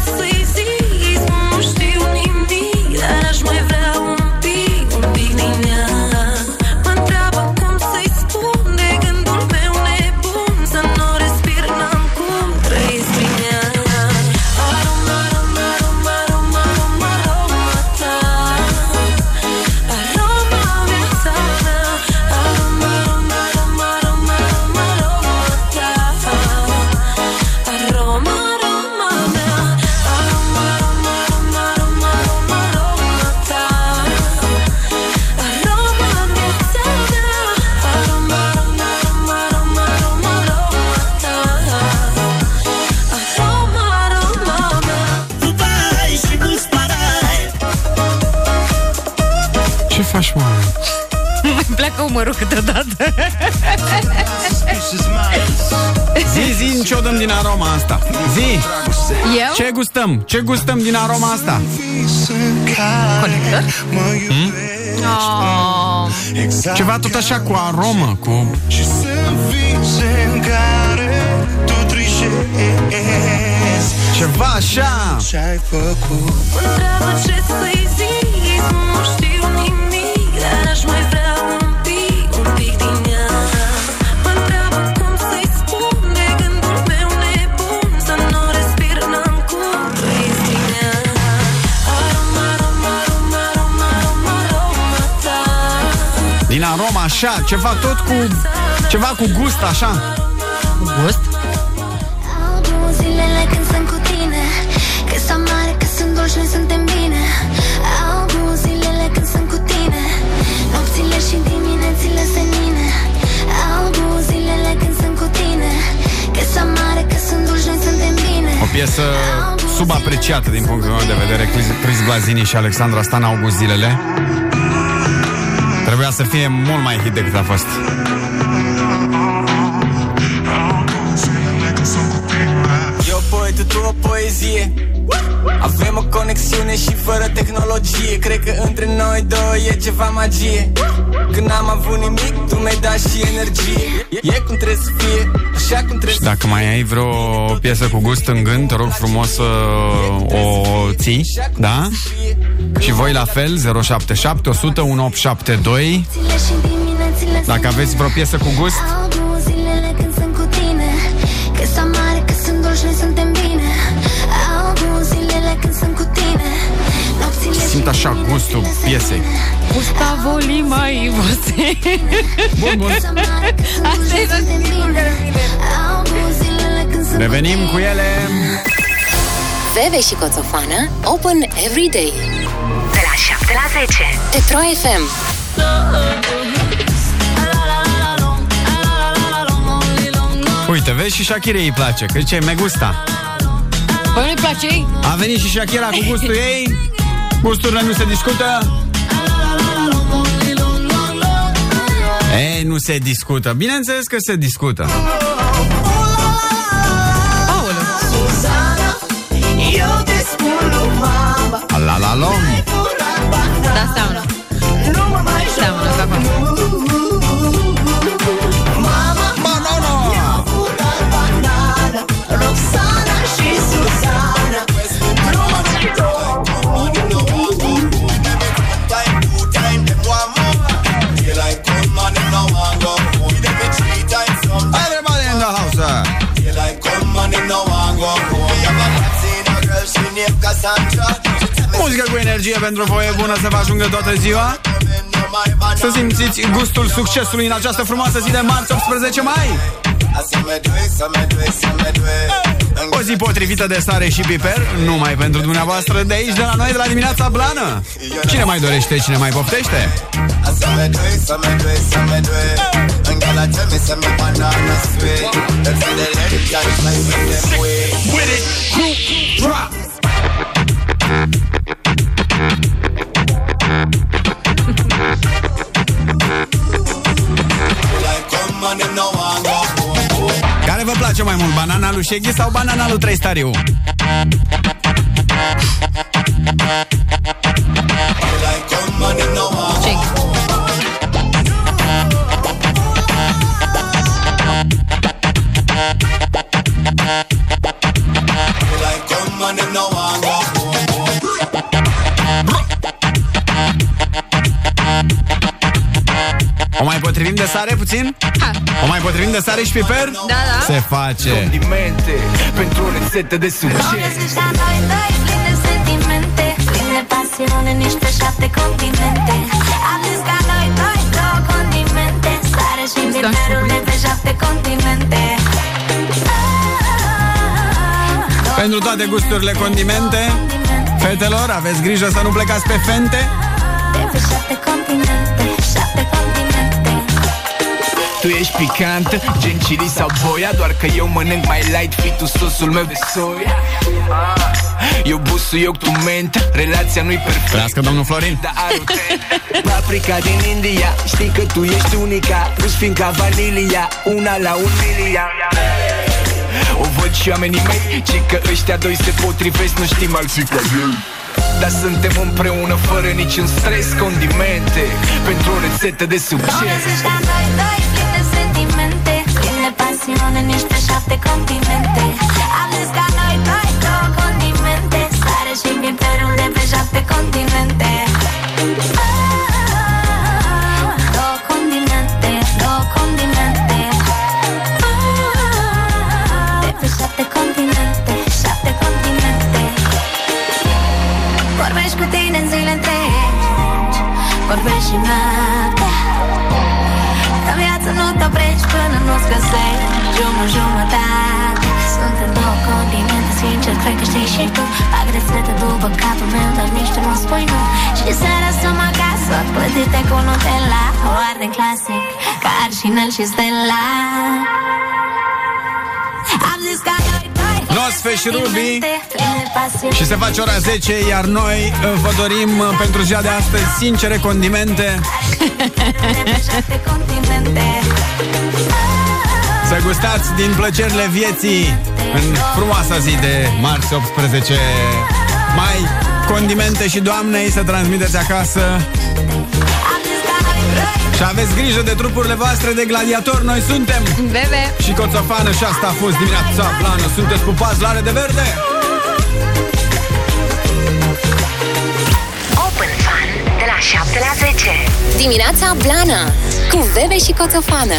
pleacă umărul câteodată. Zi, zi, ce o dăm din aroma asta? Zi! Eu? Ce gustăm? Ce gustăm din aroma asta? Conector? Hmm? Oh. Ceva tot așa cu aromă, cu... Și sunt vise în care tu trișezi Ceva așa Ce-ai făcut Mă întreabă ce să-i zic Nu știu nimic Dar aș mai vrea Din aroma așa, ceva tot cu... Ceva cu gust așa. Cu gust? Albu zilele când sunt cu tine. Că s mare, că sunt dulci, noi suntem bine. Albu zilele când sunt cu tine. Nopțile și diminețile senine Albu zilele când sunt cu tine. Că s mare, că sunt dulci, noi suntem bine. O piesă subapreciată din punctul meu de vedere Chris, Chris Blazini și Alexandra Stan August zilele. Trebuia să fie mult mai hit decât a fost. Eu poetul, tu o poezie. Avem o conexiune și fără tehnologie. Cred că între noi doi e ceva magie. Când n-am avut nimic, tu mi-ai dat și energie. E cum trebuie să fie, așa cum trebuie Și să dacă mai ai vreo piesă cu gust în gând Te rog frumos să o ții Da? Și voi la fel 077 100 1872 Zile și diminețile Dacă aveți vreo piesă cu gust Albu zilele când sunt cu tine Că s mare, că sunt dulci, noi suntem bine Albu zilele când sunt cu tine Nopțile Simt așa gustul piesei Gustavo Lima Ivose. Bun, bun. Asta e singurul care vine. Albu zilele când sunt Revenim cu ele Veve și Coțofană Open every day De la 7 la 10. Petro FM Uite, vezi și Shakirei îi place Că ce me gusta Păi nu-i place ei? A venit și Shakira cu gustul ei Gusturile nu se discută Ei, nu se discută Bineînțeles că se discută Susana, eu te spun lui mama La la Muzică cu energie pentru voie bună să vă ajungă toată ziua. Să simțiți gustul succesului în această frumoasă zi de marți 18 mai. O zi potrivită de sare și piper Numai pentru dumneavoastră de aici, de la noi, de la dimineața blană. Cine mai dorește, cine mai poftește? With it, group, drop Care vă place mai mult, banana lui Shaggy sau banana lui Trăistariu? O mai potrivim de sare puțin? Ha. O mai potrivim de sare și piper? Da, da. Se face Condimente pentru o rețetă de succes Ești la noi doi, plin de sentimente Plin de pasiune, nici pe șapte continente Atât ca noi doi, două condimente Sare și piperul de pe șapte continente Pentru toate gusturile condimente Fetelor, aveți grijă să nu plecați pe fente. De pe șapte continente, șapte continente. Tu ești ești picantă Gen chili sau boia Doar că eu mănânc mai light Fii tu sosul meu de soia. Eu busul, eu tu ment Relația nu-i perfectă Trească domnul Florin. Dar are o tent. Paprika din India Știi că tu ești unica Nu-ți fin ca vanilia Una la un miliard o văd și oamenii mei Ci că ăștia doi se potrivesc Nu știm alții ca ei dar suntem împreună fără niciun stres Condimente pentru o rețetă de succes. Zici ca noi doi plini de sentimente. Plini de pasiune, niște șapte continente Am zis ca noi doi două condimente. Sare și piperul de pe șapte continente continente, șapte continente. Vorbești cu tine în zile întregi Vorbești și noaptea În viață nu te oprești până nu-ți găsești Jumă, jumătate Suntem două continente, sincer, cred că știi și tu. Fac rețete după capul meu, dar nici tu nu spui nu. Și seara stăm acasă, plătite cu Nutella O arde clasic, ca arșinel și stella. Am zis ca noi doi Nosfe și Ruby. plini de pasiune Și se face ora 10 Iar noi uh, vă dorim uh, pentru ziua de astăzi Sincere condimente. Să gustați din plăcerile vieții În frumoasa zi de marți 18 mai Condimente și doamnei Să transmiteți acasă Și aveți grijă de trupurile voastre de gladiator Noi suntem Bebe Și Coțofană și asta a fost dimineața plană Sunteți pupați la are de verde? Open Fun de la 7 la 10. Dimineața Blana Cu Bebe și Coțofană